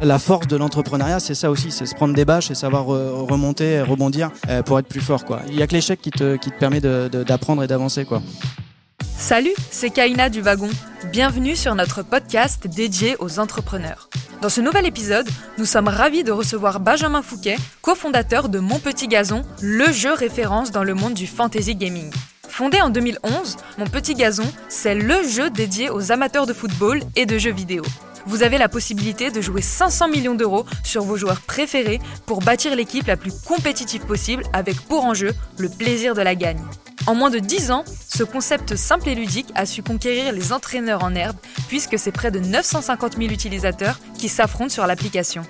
La force de l'entrepreneuriat, c'est ça aussi, c'est se prendre des bâches et savoir remonter, rebondir pour être plus fort. Quoi. Il n'y a que l'échec qui te, qui te permet d'apprendre et d'avancer. Salut, c'est Kaina du Wagon. Bienvenue sur notre podcast dédié aux entrepreneurs. Dans ce nouvel épisode, nous sommes ravis de recevoir Benjamin Fouquet, cofondateur de Mon Petit Gazon, le jeu référence dans le monde du fantasy gaming. Fondé en 2011, Mon Petit Gazon, c'est le jeu dédié aux amateurs de football et de jeux vidéo. Vous avez la possibilité de jouer 500 millions d'euros sur vos joueurs préférés pour bâtir l'équipe la plus compétitive possible avec pour enjeu le plaisir de la gagne. En moins de 10 ans, ce concept simple et ludique a su conquérir les entraîneurs en herbe puisque c'est près de 950 000 utilisateurs qui s'affrontent sur l'application.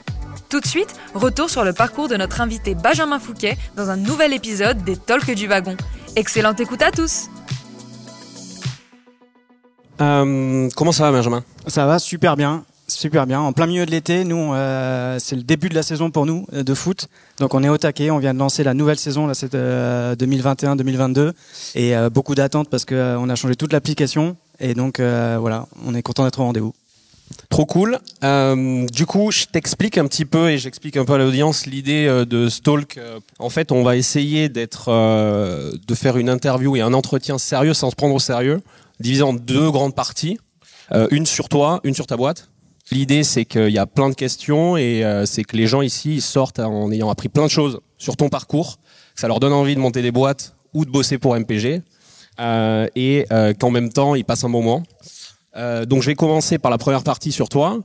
Tout de suite, retour sur le parcours de notre invité Benjamin Fouquet dans un nouvel épisode des Talks du Wagon. Excellente écoute à tous euh, Comment ça va Benjamin? Ça va super bien. Super bien. En plein milieu de l'été, nous, euh, c'est le début de la saison pour nous euh, de foot. Donc on est au taquet. On vient de lancer la nouvelle saison, là, c'est 2021-2022, euh, et beaucoup d'attentes parce que on a changé toute l'application. Et donc voilà, on est content d'être au rendez-vous. Trop cool. du coup, je t'explique un petit peu et j'explique un peu à l'audience l'idée de Stalk. En fait, on va essayer d'être, de faire une interview et un entretien sérieux sans se prendre au sérieux, divisé en deux grandes parties. une sur toi, une sur ta boîte. L'idée, c'est qu'il y a plein de questions et euh, c'est que les gens ici sortent en ayant appris plein de choses sur ton parcours, que ça leur donne envie de monter des boîtes ou de bosser pour MPG, euh, et euh, qu'en même temps, ils passent un bon moment. donc, je vais commencer par la première partie sur toi.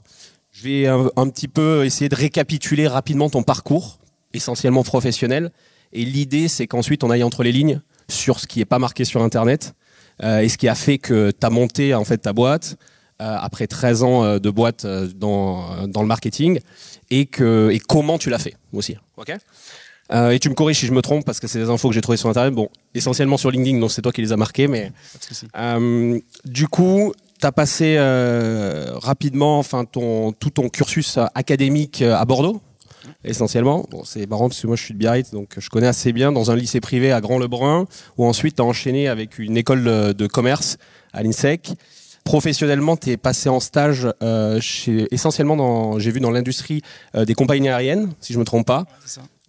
Je vais un, petit peu essayer de récapituler rapidement ton parcours, essentiellement professionnel. Et l'idée, c'est qu'ensuite, on aille entre les lignes sur ce qui n'est pas marqué sur Internet et ce qui a fait que tu as monté en fait ta boîte, euh, après 13 ans euh, de boîte euh, dans, dans le marketing et, que, et comment tu l'as fait aussi. ok? Euh, et tu me corriges si je me trompe parce que c'est des infos que j'ai trouvées sur internet. Bon, essentiellement sur LinkedIn, donc c'est toi qui les as marquées, mais euh, du coup, tu as passé euh, rapidement, enfin ton tout ton cursus académique à Bordeaux, essentiellement. Bon, c'est marrant parce que moi je suis de Biarritz, donc je connais assez bien dans un lycée privé à Grand-Lebrun, où ensuite tu as enchaîné avec une école de, de commerce à l'INSEC. Professionnellement, tu es passé en stage euh, chez, essentiellement dans, j'ai vu dans l'industrie euh, des compagnies aériennes, si je me trompe pas,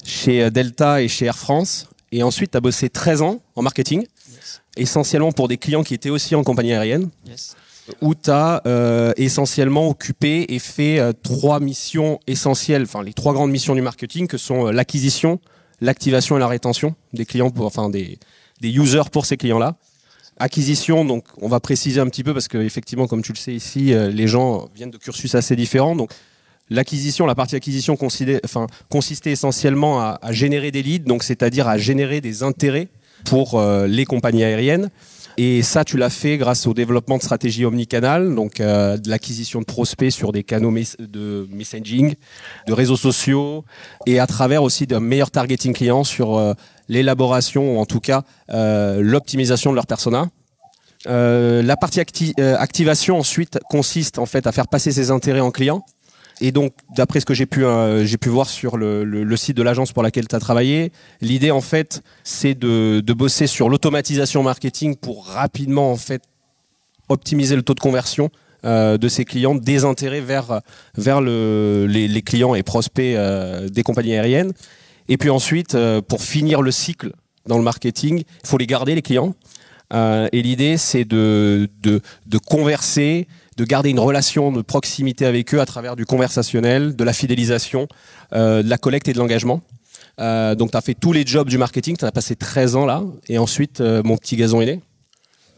chez euh, Delta et chez Air France. Et ensuite, tu as bossé 13 ans en marketing, essentiellement pour des clients qui étaient aussi en compagnie aérienne, où tu as essentiellement occupé et fait trois missions essentielles, enfin les trois grandes missions du marketing, que sont l'acquisition, l'activation et la rétention des clients, pour, enfin des, des users pour ces clients-là acquisition, donc on va préciser un petit peu parce que effectivement, comme tu le sais ici, euh, les gens viennent de cursus assez différents. Donc l'acquisition, la partie acquisition enfin, consistait essentiellement à, générer des leads, donc c'est-à-dire à générer des intérêts pour euh, les compagnies aériennes. Et ça, tu l'as fait grâce au développement de stratégies omnicanal, donc euh, de l'acquisition de prospects sur des canaux de messaging, de réseaux sociaux, et à travers aussi d'un meilleur targeting client sur l'élaboration ou en tout cas euh, l'optimisation de leur persona. Euh, la partie euh, activation ensuite consiste en fait à faire passer ses intérêts en clients. Et donc, d'après ce que j'ai pu j'ai pu voir sur le, site de l'agence pour laquelle tu as travaillé, l'idée en fait, c'est de, bosser sur l'automatisation marketing pour rapidement en fait optimiser le taux de conversion de ces clients, des vers vers le, les, clients et prospects des compagnies aériennes. Et puis ensuite, euh, pour finir le cycle dans le marketing, il faut les garder, les clients. Euh, et l'idée, c'est de, de converser, de garder une relation de proximité avec eux à travers du conversationnel, de la fidélisation, euh, de la collecte et de l'engagement. Euh, donc, tu as fait tous les jobs du marketing, tu as passé 13 ans là, et ensuite, euh, mon petit gazon est né.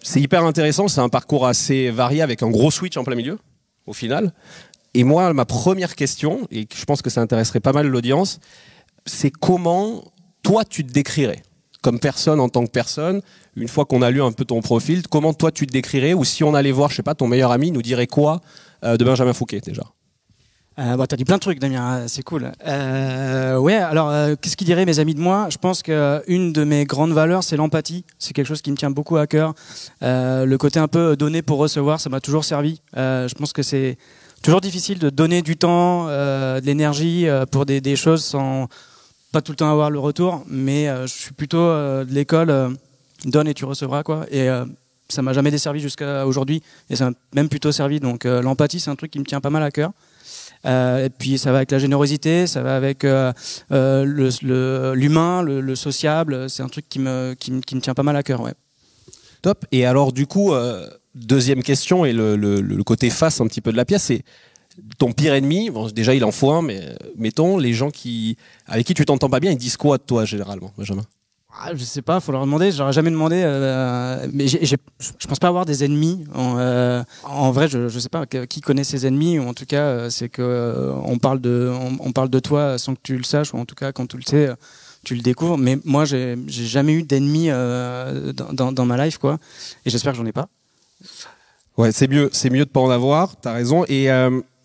C'est hyper intéressant, c'est un parcours assez varié avec un gros switch en plein milieu, au final. Et moi, ma première question, et je pense que ça intéresserait pas mal l'audience, c'est comment toi tu te décrirais? Comme personne en tant que personne, une fois qu'on a lu un peu ton profil, comment toi tu te décrirais ou si on allait voir, je sais pas, ton meilleur ami nous dirait quoi euh, de Benjamin Fouquet déjà? Euh, bon, t'as dit plein de trucs, Damien, hein, c'est cool. Euh, ouais, alors euh, qu'est-ce qu'ils diraient mes amis de moi? Je pense qu'une de mes grandes valeurs, c'est l'empathie. C'est quelque chose qui me tient beaucoup à cœur. le côté un peu donner pour recevoir, ça m'a toujours servi. je pense que c'est toujours difficile de donner du temps, de l'énergie pour des, choses sans pas tout le temps avoir le retour, mais euh, je suis plutôt euh, de l'école euh, donne et tu recevras quoi. Et ça m'a jamais desservi jusqu'à aujourd'hui et ça m'a même plutôt servi. Donc l'empathie, c'est un truc qui me tient pas mal à cœur. et puis ça va avec la générosité, ça va avec l'humain, le, le, sociable. C'est un truc qui me, qui, qui, me tient pas mal à cœur. Ouais. Top. Et alors du coup, deuxième question et le, côté face un petit peu de la pièce, c'est ton pire ennemi, bon, déjà il en faut un, mais euh, mettons, les gens qui, avec qui tu t'entends pas bien, ils disent quoi de toi généralement, Benjamin? Ah, je sais pas, faut leur demander. J'aurais jamais demandé, euh, mais j je pense pas avoir des ennemis. En, euh, en vrai, je, je sais pas qui connaît ses ennemis. Ou en tout cas, c'est que on parle de, on, parle de toi sans que tu le saches, ou en tout cas quand tu le sais, tu le découvres. Mais moi, j'ai jamais eu d'ennemis dans, dans, dans, ma life, quoi. Et j'espère que j'en ai pas. Ouais, c'est mieux, c'est mieux de pas en avoir. T'as raison. Et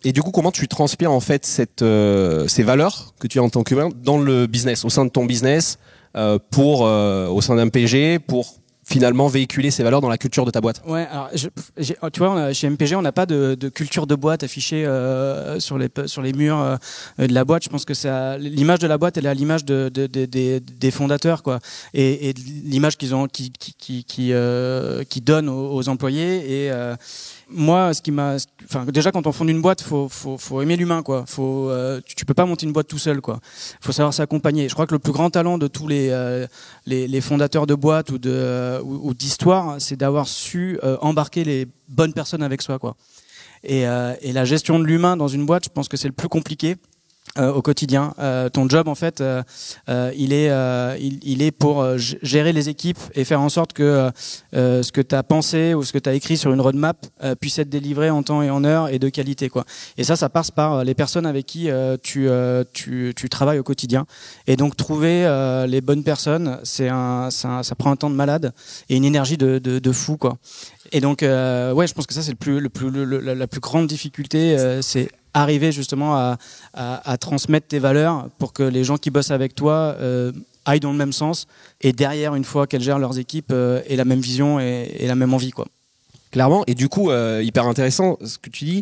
et du coup, comment tu transpires en fait cette, euh, ces valeurs que tu as en tant qu'humain dans le business, au sein de ton business, euh, pour euh, au sein d'un PG, pour finalement véhiculer ces valeurs dans la culture de ta boîte? Ouais, alors tu vois, chez MPG, on n'a pas de, de, culture de boîte affichée euh, sur les sur les murs euh, de la boîte. Je pense que l'image de la boîte, elle est à l'image de, de, des, fondateurs, quoi, et, et l'image qu'ils ont, qui qui qui euh, qui donnent aux, aux employés. Et moi, ce qui m'a, enfin, déjà quand on fonde une boîte, faut, faut, faut aimer l'humain, quoi. Faut, euh, tu, peux pas monter une boîte tout seul, quoi. Faut savoir s'accompagner. Je crois que le plus grand talent de tous les, euh, les, les, fondateurs de boîtes ou de, euh, ou, d'histoire, c'est d'avoir su embarquer les bonnes personnes avec soi, quoi. Et, et la gestion de l'humain dans une boîte, je pense que c'est le plus compliqué. Euh, au quotidien. Euh, ton job, en fait, euh, il est, il, il, est pour gérer les équipes et faire en sorte que ce que tu as pensé ou ce que tu as écrit sur une roadmap puisse être délivré en temps et en heure et de qualité. Quoi. Et ça, ça passe par les personnes avec qui tu, tu, tu, travailles au quotidien. Et donc, trouver les bonnes personnes, c'est un, ça, ça prend un temps de malade et une énergie de, de, de fou. Quoi. Et donc, euh, ouais, je pense que ça, c'est le plus, le plus, la plus grande difficulté, euh, c'est arriver justement à, transmettre tes valeurs pour que les gens qui bossent avec toi euh, aillent dans le même sens et derrière, une fois qu'elles gèrent leurs équipes, aient la même vision et, et, la même envie, quoi. Clairement. Et du coup, hyper intéressant ce que tu dis.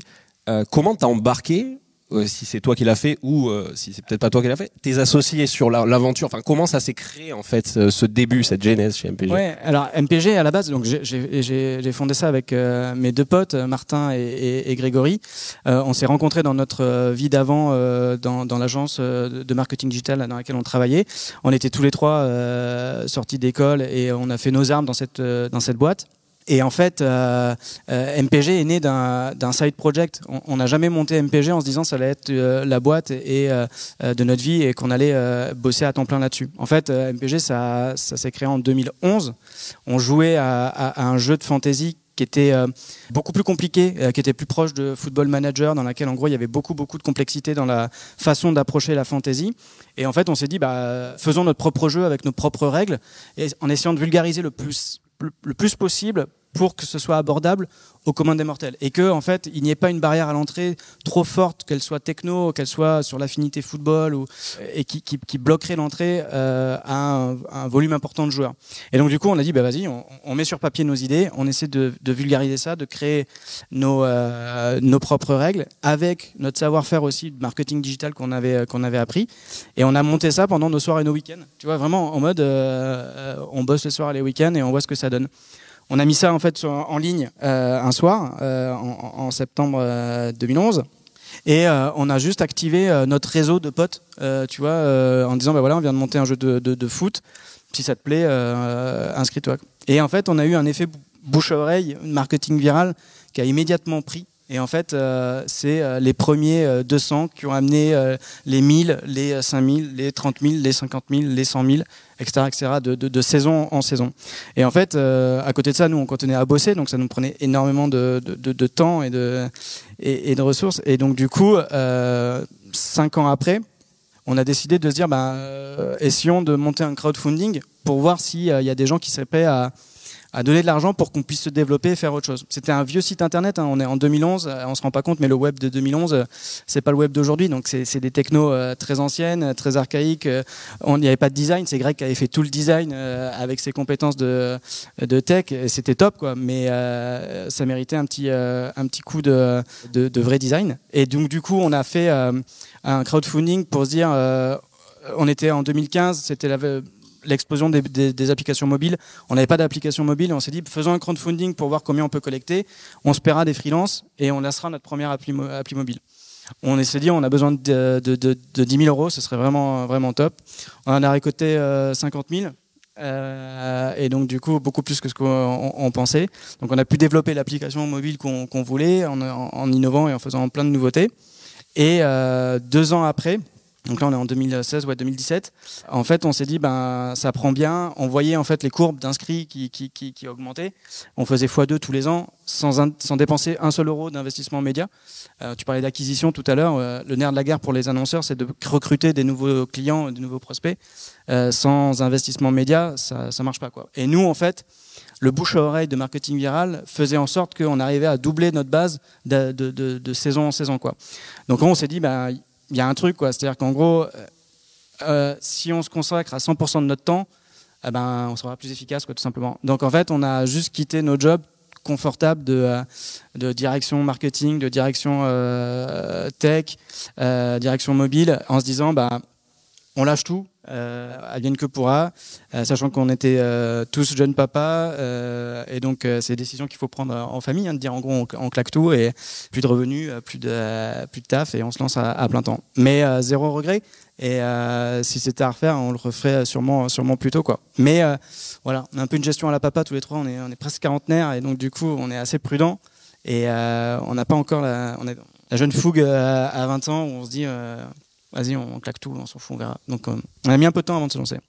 comment t'as embarqué euh, si c'est toi qui l'as fait ou euh, si c'est peut-être pas toi qui l'as fait, tes associés sur l'aventure. Enfin, comment ça s'est créé en fait ce, début, cette genèse chez MPG Ouais, alors MPG à la base, donc j'ai fondé ça avec euh, mes deux potes, Martin et, et, Grégory. on s'est rencontrés dans notre vie d'avant dans, dans l'agence de marketing digital dans laquelle on travaillait. On était tous les trois sortis d'école et on a fait nos armes dans cette dans cette boîte. Et en fait, euh, euh MPG est né d'un side project. On n'a jamais monté MPG en se disant ça allait être euh, la boîte et, euh, de notre vie et qu'on allait bosser à temps plein là-dessus. En fait, MPG, ça, ça s'est créé en 2011. On jouait à, à, à un jeu de fantasy qui était beaucoup plus compliqué, qui était plus proche de Football Manager, dans laquelle en gros il y avait beaucoup beaucoup de complexité dans la façon d'approcher la fantasy. Et en fait, on s'est dit, bah, faisons notre propre jeu avec nos propres règles, et en essayant de vulgariser le plus le plus possible pour que ce soit abordable au commun des mortels. Et que en fait il n'y ait pas une barrière à l'entrée trop forte qu'elle soit techno qu'elle soit sur l'affinité football ou et qui, qui, qui bloquerait l'entrée euh, à un, volume important de joueurs. Et donc du coup on a dit bah vas-y on, on, met sur papier nos idées on essaie de, de vulgariser ça de créer nos euh, nos propres règles avec notre savoir-faire aussi de marketing digital qu'on avait qu'on avait appris. Et on a monté ça pendant nos soirs et nos week-ends. Tu vois vraiment en mode euh, on bosse les soirs et les week-ends et on voit ce que ça donne on a mis ça en fait en ligne euh, un soir euh, en, septembre 2011. Euh, et on a juste activé notre réseau de potes, tu vois, en disant bah voilà, on vient de monter un jeu de, de, foot. Si ça te plaît, inscris-toi. Et en fait, on a eu un effet bouche à oreille, marketing viral, qui a immédiatement pris. Et en fait, euh, c'est euh, les premiers euh, 200 qui ont amené euh, les 1000, les 5000, les 30 000, les 50 000, les 100 000, etc., etc., de, saison en saison. Et en fait, à côté de ça, nous, on continuait à bosser, donc ça nous prenait énormément de, temps et, et, de ressources. Et donc, du coup, cinq ans après, on a décidé de se dire, bah, essayons de monter un crowdfunding pour voir s'il y a des gens qui seraient prêts à à donner de l'argent pour qu'on puisse se développer et faire autre chose. C'était un vieux site internet, hein, on est en 2011, euh, on se rend pas compte, mais le web de 2011, euh, c'est pas le web d'aujourd'hui, donc c'est des technos euh, très anciennes, très archaïques. On n'y avait pas de design, c'est Greg qui avait fait tout le design avec ses compétences de, de tech, c'était top, quoi. Mais ça méritait un petit un petit coup de, de vrai design. Et donc du coup, on a fait un crowdfunding pour se dire on était en 2015, c'était la, l'explosion des, applications mobiles. On n'avait pas d'application mobile et on s'est dit faisons un crowdfunding pour voir combien on peut collecter. On se paiera des freelances et on lancera notre première appli, mobile. On s'est dit, on a besoin de, de, de, de 10 000 euros, ce serait vraiment, vraiment top. On en a récolté 50 000. Euh, et donc du coup beaucoup plus que ce qu'on pensait. Donc on a pu développer l'application mobile qu'on voulait en, en, innovant et en faisant plein de nouveautés. Et euh, deux ans après, donc là on est en 2016 ou ouais, 2017. En fait, on s'est dit ben ça prend bien. On voyait en fait les courbes d'inscrits qui, qui, qui, qui, augmentaient. On faisait x2 tous les ans sans, sans dépenser un seul euro d'investissement média. Euh, tu parlais d'acquisition tout à l'heure. Euh, le nerf de la guerre pour les annonceurs, c'est de recruter des nouveaux clients, des nouveaux prospects. Euh, sans investissement média, ça ça marche pas quoi. Et nous en fait. Le bouche à oreille de marketing viral faisait en sorte qu'on arrivait à doubler notre base de, de, de, de saison en saison. Quoi. Donc on s'est dit, il y a un truc, quoi. C'est-à-dire qu'en gros, euh, euh, si on se consacre à 100% de notre temps, eh ben, on sera plus efficace, quoi, tout simplement. Donc en fait, on a juste quitté nos jobs confortables de, euh, direction marketing, de direction tech, direction mobile, en se disant, bah, on lâche tout, euh, advienne que pourra, euh, sachant qu'on était euh, tous jeunes papas, euh, et donc euh, c'est des décisions qu'il faut prendre en famille, hein, de dire en gros on, claque tout et plus de revenus, plus de plus de taf et on se lance à, plein temps. Mais zéro regret. Et si c'était à refaire, on le referait sûrement sûrement plus tôt quoi. Mais voilà, on a un peu une gestion à la papa tous les trois. On est on est presque quarantenaire et donc du coup on est assez prudent et on n'a pas encore la jeune fougue à 20 ans où on se dit vas-y, on, claque tout, on s'en fout, on verra. Donc, euh, on a mis un peu de temps avant de se lancer.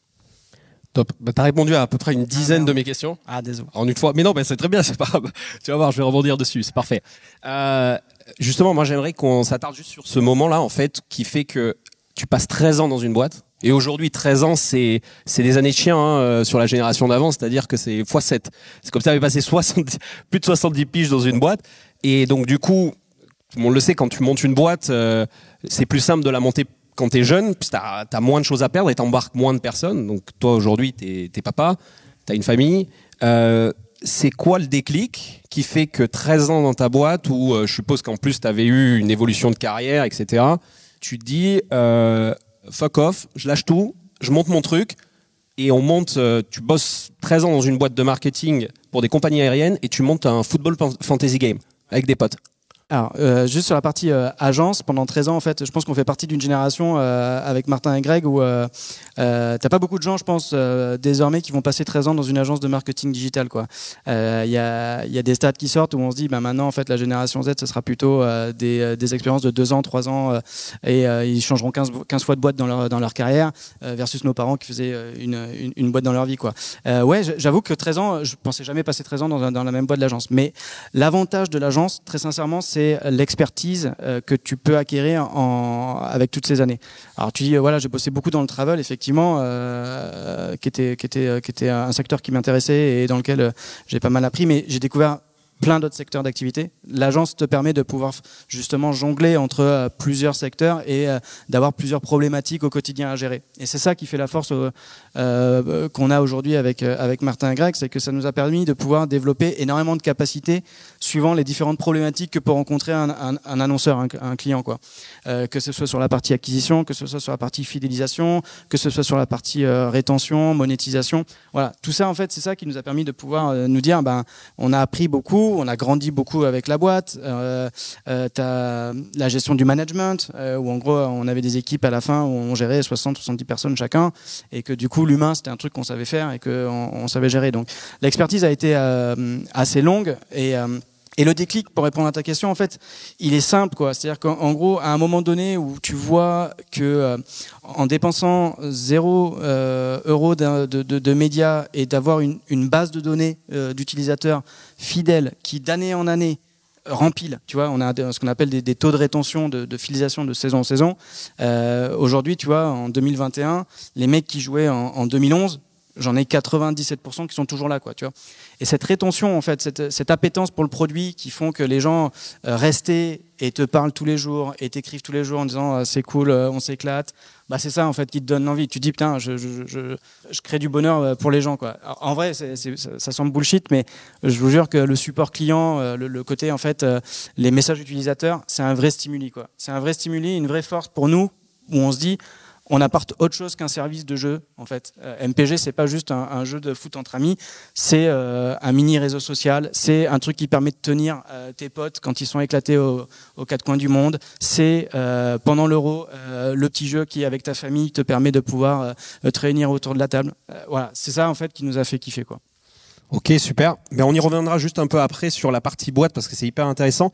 Top. Bah, tu as répondu à à peu près une dizaine ah, de mes questions. Ah, désolé. En une fois. Mais non, bah, c'est très bien, c'est pas Tu vas voir, je vais rebondir dessus, c'est parfait. Euh, justement, moi, j'aimerais qu'on s'attarde juste sur ce moment-là, en fait, qui fait que tu passes 13 ans dans une boîte. Et aujourd'hui, 13 ans, c'est c'est des années de chien hein, euh, sur la génération d'avant, c'est-à-dire que c'est x7. C'est comme ça, tu avais passé 70, plus de 70 piges dans une boîte. Et donc, du coup, on le sait, quand tu montes une boîte, euh, c'est plus simple de la monter quand tu es jeune, tu as, moins de choses à perdre et t'embarques moins de personnes. Donc toi aujourd'hui, tu es, papa, tu as une famille. Euh, c'est quoi le déclic qui fait que 13 ans dans ta boîte, où euh, je suppose qu'en plus tu avais eu une évolution de carrière, etc., tu te dis, euh, fuck off, je lâche tout, je monte mon truc, et on monte, tu bosses 13 ans dans une boîte de marketing pour des compagnies aériennes, et tu montes un football fantasy game avec des potes. Alors, euh, juste sur la partie euh, agence, pendant 13 ans, en fait, je pense qu'on fait partie d'une génération euh, avec Martin et Greg où t'as pas beaucoup de gens, je pense, désormais qui vont passer 13 ans dans une agence de marketing digital. quoi. Il y a, y, a, des stats qui sortent où on se dit, bah, maintenant, en fait, la génération Z, ce sera plutôt des, des, expériences de 2 ans, 3 ans, et ils changeront 15, 15 fois de boîte dans leur, dans leur carrière, versus nos parents qui faisaient une, une, une boîte dans leur vie. quoi. ouais, j'avoue que 13 ans, je pensais jamais passer 13 ans dans, dans la même boîte de l'agence. Mais l'avantage de l'agence, très sincèrement, c'est l'expertise euh, que tu peux acquérir en, avec toutes ces années. Alors tu dis, voilà, j'ai bossé beaucoup dans le travel, effectivement, euh, qui, était, qui, était, qui était un secteur qui m'intéressait et dans lequel euh, j'ai pas mal appris, mais j'ai découvert plein d'autres secteurs d'activité. L'agence te permet de pouvoir justement jongler entre euh, plusieurs secteurs et euh, d'avoir plusieurs problématiques au quotidien à gérer. Et c'est ça qui fait la force euh, qu'on a aujourd'hui avec, avec Martin Greg, c'est que ça nous a permis de pouvoir développer énormément de capacités suivant les différentes problématiques que peut rencontrer un annonceur, un, un, client. Quoi. que ce soit sur la partie acquisition, que ce soit sur la partie fidélisation, que ce soit sur la partie rétention, monétisation. Voilà, tout ça en fait, c'est ça qui nous a permis de pouvoir nous dire, ben, on a appris beaucoup on a grandi beaucoup avec la boîte. Euh, euh, tu as la gestion du management, euh, où en gros, on avait des équipes à la fin où on gérait 60-70 personnes chacun, et que du coup, l'humain, c'était un truc qu'on savait faire et qu'on on savait gérer. Donc, l'expertise a été assez longue et et le déclic, pour répondre à ta question, en fait, il est simple, quoi. C'est-à-dire qu'en gros, à un moment donné où tu vois que euh, en dépensant zéro euh, euro de, de, de, médias et d'avoir une, une, base de données euh, d'utilisateurs fidèles qui d'année en année rempile. Tu vois, on a ce qu'on appelle des, des, taux de rétention, de, de, fidélisation de saison en saison. Euh, Aujourd'hui, tu vois, en 2021, les mecs qui jouaient en, en 2011, j'en ai 97% qui sont toujours là, quoi, tu vois. Et cette rétention, en fait, cette, cette, appétence pour le produit qui font que les gens euh, et te parlent tous les jours et t'écrivent tous les jours en disant euh, c'est cool, euh, on s'éclate, bah c'est ça en fait qui te donne envie. Tu dis putain, je, je, je, je, crée du bonheur euh, pour les gens quoi. En vrai, ça semble bullshit, mais je vous jure que le support client, le, le, côté en fait, les messages utilisateurs, c'est un vrai stimuli quoi. C'est un vrai stimuli, une vraie force pour nous où on se dit on apporte autre chose qu'un service de jeu en fait. Euh, MPG c'est pas juste un, jeu de foot entre amis, c'est euh, un mini réseau social, c'est un truc qui permet de tenir euh, tes potes quand ils sont éclatés aux quatre coins du monde, c'est pendant l'euro le petit jeu qui avec ta famille te permet de pouvoir te réunir autour de la table. voilà, c'est ça en fait qui nous a fait kiffer quoi. Ok super, mais on y reviendra juste un peu après sur la partie boîte parce que c'est hyper intéressant.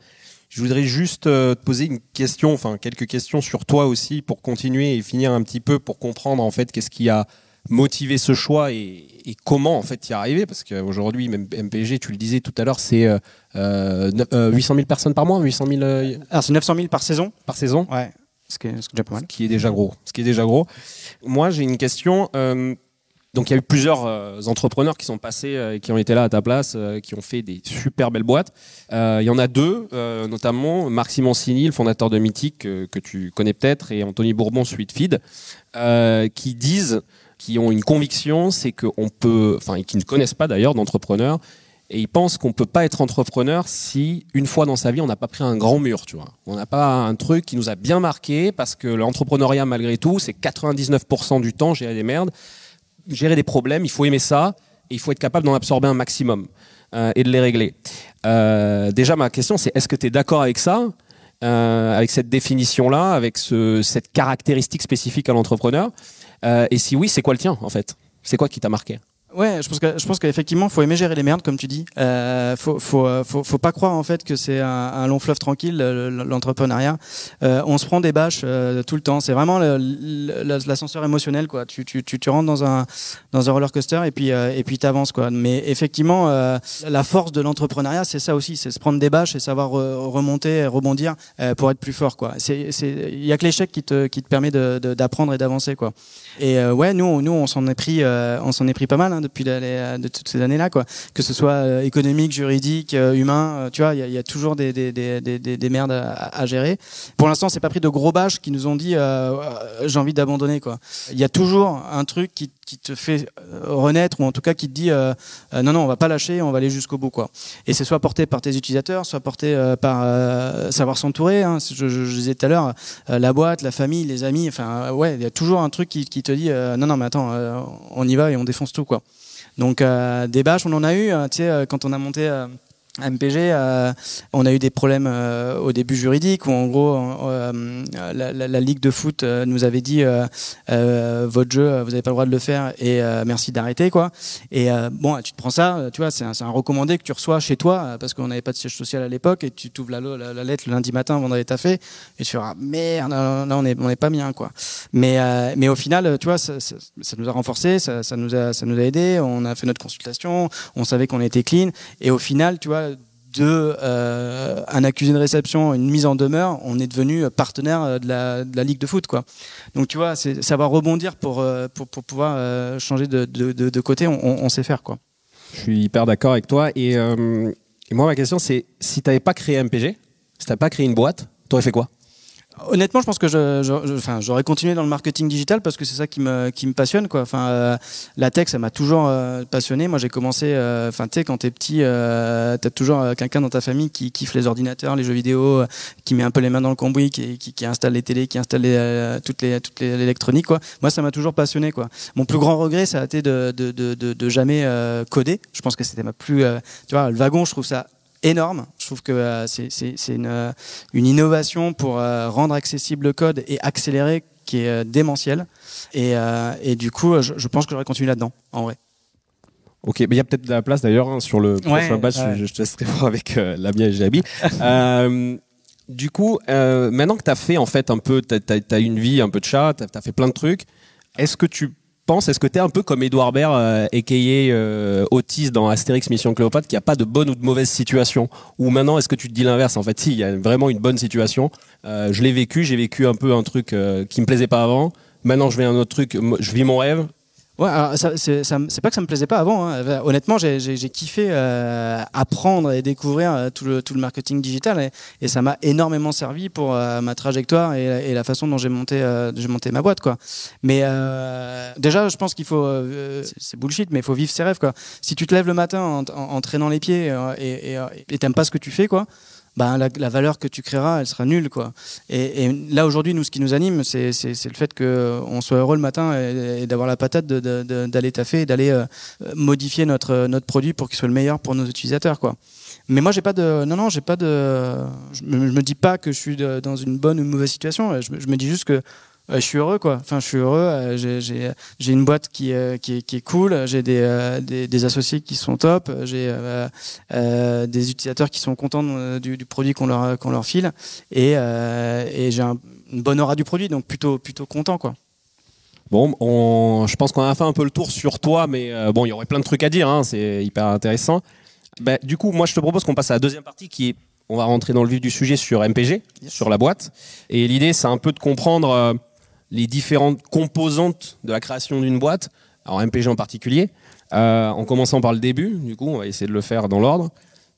Je voudrais juste euh, te poser une question, enfin quelques questions sur toi aussi pour continuer et finir un petit peu pour comprendre en fait qu'est-ce qui a motivé ce choix et, comment en fait y arriver parce qu'aujourd'hui même MPG tu le disais tout à l'heure c'est euh, 800 euh, 000 euh, personnes par mois 800 000 alors c'est 900 000 par saison. par saison. Ouais ce qui est, ce qui est déjà pas mal. ce qui est déjà gros ce qui est déjà gros. Moi j'ai une question donc il y a eu plusieurs euh, entrepreneurs qui sont passés euh, qui ont été là à ta place, euh, qui ont fait des super belles boîtes. Il y en a deux, notamment Marc Simoncini, le fondateur de Mythique, que tu connais peut-être, et Anthony Bourbon, Sweetfeed, qui disent, qui ont une conviction, c'est qu'on peut, enfin, qui ne connaissent pas d'ailleurs d'entrepreneurs, et ils pensent qu'on peut pas être entrepreneur si une fois dans sa vie on n'a pas pris un grand mur, tu vois. On n'a pas un truc qui nous a bien marqué parce que l'entrepreneuriat malgré tout, c'est 99% du temps gérer des merdes gérer des problèmes, il faut aimer ça et il faut être capable d'en absorber un maximum euh, et de les régler. Euh, déjà, ma question, c'est est-ce que tu es d'accord avec ça, euh, avec cette définition-là, avec ce, cette caractéristique spécifique à l'entrepreneur? Et si oui, c'est quoi le tien, en fait? C'est quoi qui t'a marqué? Ouais, je pense que je pense qu'effectivement, faut aimer gérer les merdes, comme tu dis. Euh, faut, faut, euh, faut, faut pas croire en fait que c'est un, un, long fleuve tranquille l'entrepreneuriat. Euh, on se prend des bâches euh, tout le temps. C'est vraiment l'ascenseur émotionnel, quoi. Tu, tu, tu, tu, rentres dans un dans un roller coaster et puis euh, et puis t'avances, quoi. Mais effectivement, la force de l'entrepreneuriat, c'est ça aussi, c'est se prendre des bâches et savoir remonter, rebondir pour être plus fort, quoi. C'est il y a que l'échec qui te qui te permet d'apprendre de, et d'avancer, quoi. Et ouais, nous nous on s'en est pris on s'en est pris pas mal. Hein, depuis euh, de toutes ces années-là, quoi. Que ce soit euh, économique, juridique, euh, humain, tu vois, il y, a toujours des, des, des, des, des merdes à, gérer. Pour l'instant, c'est pas pris de gros bâches qui nous ont dit j'ai envie d'abandonner, quoi. Il y a toujours un truc qui, qui, te fait renaître ou en tout cas qui te dit non non on va pas lâcher on va aller jusqu'au bout quoi et c'est soit porté par tes utilisateurs soit porté par savoir s'entourer hein. je, je, je, disais tout à l'heure la boîte la famille les amis enfin ouais il y a toujours un truc qui, qui te dit non non mais attends on y va et on défonce tout quoi donc euh, des bâches, on en a eu. Euh, tu sais, euh, quand on a monté MPG, euh, on a eu des problèmes euh, au début juridiques où en gros euh, la, ligue de foot nous avait dit votre jeu vous n'avez pas le droit de le faire et merci d'arrêter quoi. Et bon tu te prends ça, tu vois c'est un, recommandé que tu reçois chez toi parce qu'on n'avait pas de siège social à l'époque et tu t'ouvres la, lettre le lundi matin avant d'aller taffer et tu fais ah, merde là on est on est pas bien quoi. Mais mais au final tu vois ça nous a renforcé, ça, ça, nous a ça nous a aidé, on a fait notre consultation, on savait qu'on était clean et au final tu vois de euh, un accusé de réception, une mise en demeure, on est devenu partenaire de la, de la ligue de foot, quoi. Donc tu vois, c'est savoir rebondir pour euh, pour, pour pouvoir euh, changer de, côté, on, sait faire, quoi. Je suis hyper d'accord avec toi. Et, et, moi, ma question, c'est si tu n'avais pas créé MPG, si tu n'avais pas créé une boîte, tu aurais fait quoi? Honnêtement, je pense que je, je, enfin, j'aurais continué dans le marketing digital parce que c'est ça qui me, qui me passionne, quoi. Enfin, euh, la tech, ça m'a toujours euh, passionné. Moi, j'ai commencé, euh, enfin, tu sais, quand t'es petit, euh, t'as toujours quelqu'un dans ta famille qui kiffe les ordinateurs, les jeux vidéo, qui met un peu les mains dans le cambouis, qui, qui, qui installe les télés, qui installe les, toutes les, toute l'électronique, quoi. Moi, ça m'a toujours passionné, quoi. Mon plus grand regret, ça a été de, de, de, de jamais coder. Je pense que c'était ma plus, tu vois, le wagon, je trouve ça énorme. Je trouve que euh, c'est une, euh, une, innovation pour euh, rendre accessible le code et accélérer qui est démentielle. Et, et, du coup, je, pense que j'aurais continué là-dedans, en vrai. Ok, mais il y a peut-être de la place d'ailleurs hein, sur le prochain batch. Je, te laisserai voir avec euh, Lamia et Jabi. du coup, maintenant que tu as fait en fait un peu, tu as, une vie un peu de chat, tu as, fait plein de trucs, est-ce que tu pense, est-ce que tu es un peu comme Edouard Baird, euh, euh, Otis dans Astérix Mission Cléopâtre, qui a pas de bonne ou de mauvaise situation? Ou maintenant, est-ce que tu te dis l'inverse? En fait, si, il y a vraiment une bonne situation. Euh, je l'ai vécu, j'ai vécu un peu un truc euh, qui me plaisait pas avant. Maintenant, je vais un autre truc, je vis mon rêve. Ouais, c'est pas que ça me plaisait pas avant. Hein. Honnêtement, j'ai kiffé euh, apprendre et découvrir euh, tout, le, tout le marketing digital et, ça m'a énormément servi pour euh, ma trajectoire et, la façon dont j'ai monté, j'ai monté ma boîte. Quoi. Mais déjà, je pense qu'il faut, c'est bullshit, mais il faut vivre ses rêves. Quoi. Si tu te lèves le matin en, en, traînant les pieds et t'aimes pas ce que tu fais, quoi, bah, la, valeur que tu créeras, elle sera nulle. Quoi. Et, là, aujourd'hui, nous, ce qui nous anime, c'est le fait qu'on soit heureux le matin et, d'avoir la patate d'aller taffer et d'aller euh, modifier notre, notre produit pour qu'il soit le meilleur pour nos utilisateurs. Quoi. Mais moi, j'ai pas de, non, non, j'ai pas de, je me, me, dis pas que je suis dans une bonne ou une mauvaise situation. Je, me dis juste que je suis heureux quoi. Enfin, je suis heureux. Euh, j'ai une boîte qui, euh, qui, est, qui est cool. J'ai des, des, des, associés qui sont top. J'ai des utilisateurs qui sont contents du, du, produit qu'on leur qu'on leur file et, et j'ai un, une bonne aura du produit, donc plutôt plutôt content quoi. Bon, on, je pense qu'on a fait un peu le tour sur toi, mais bon, il y aurait plein de trucs à dire. Hein, C'est hyper intéressant. Bah, du coup, moi, je te propose qu'on passe à la deuxième partie qui est on va rentrer dans le vif du sujet sur MPG, yes. sur la boîte. Et l'idée, c'est un peu de comprendre les différentes composantes de la création d'une boîte, alors MPG en particulier, euh, en commençant par le début, du coup, on va essayer de le faire dans l'ordre.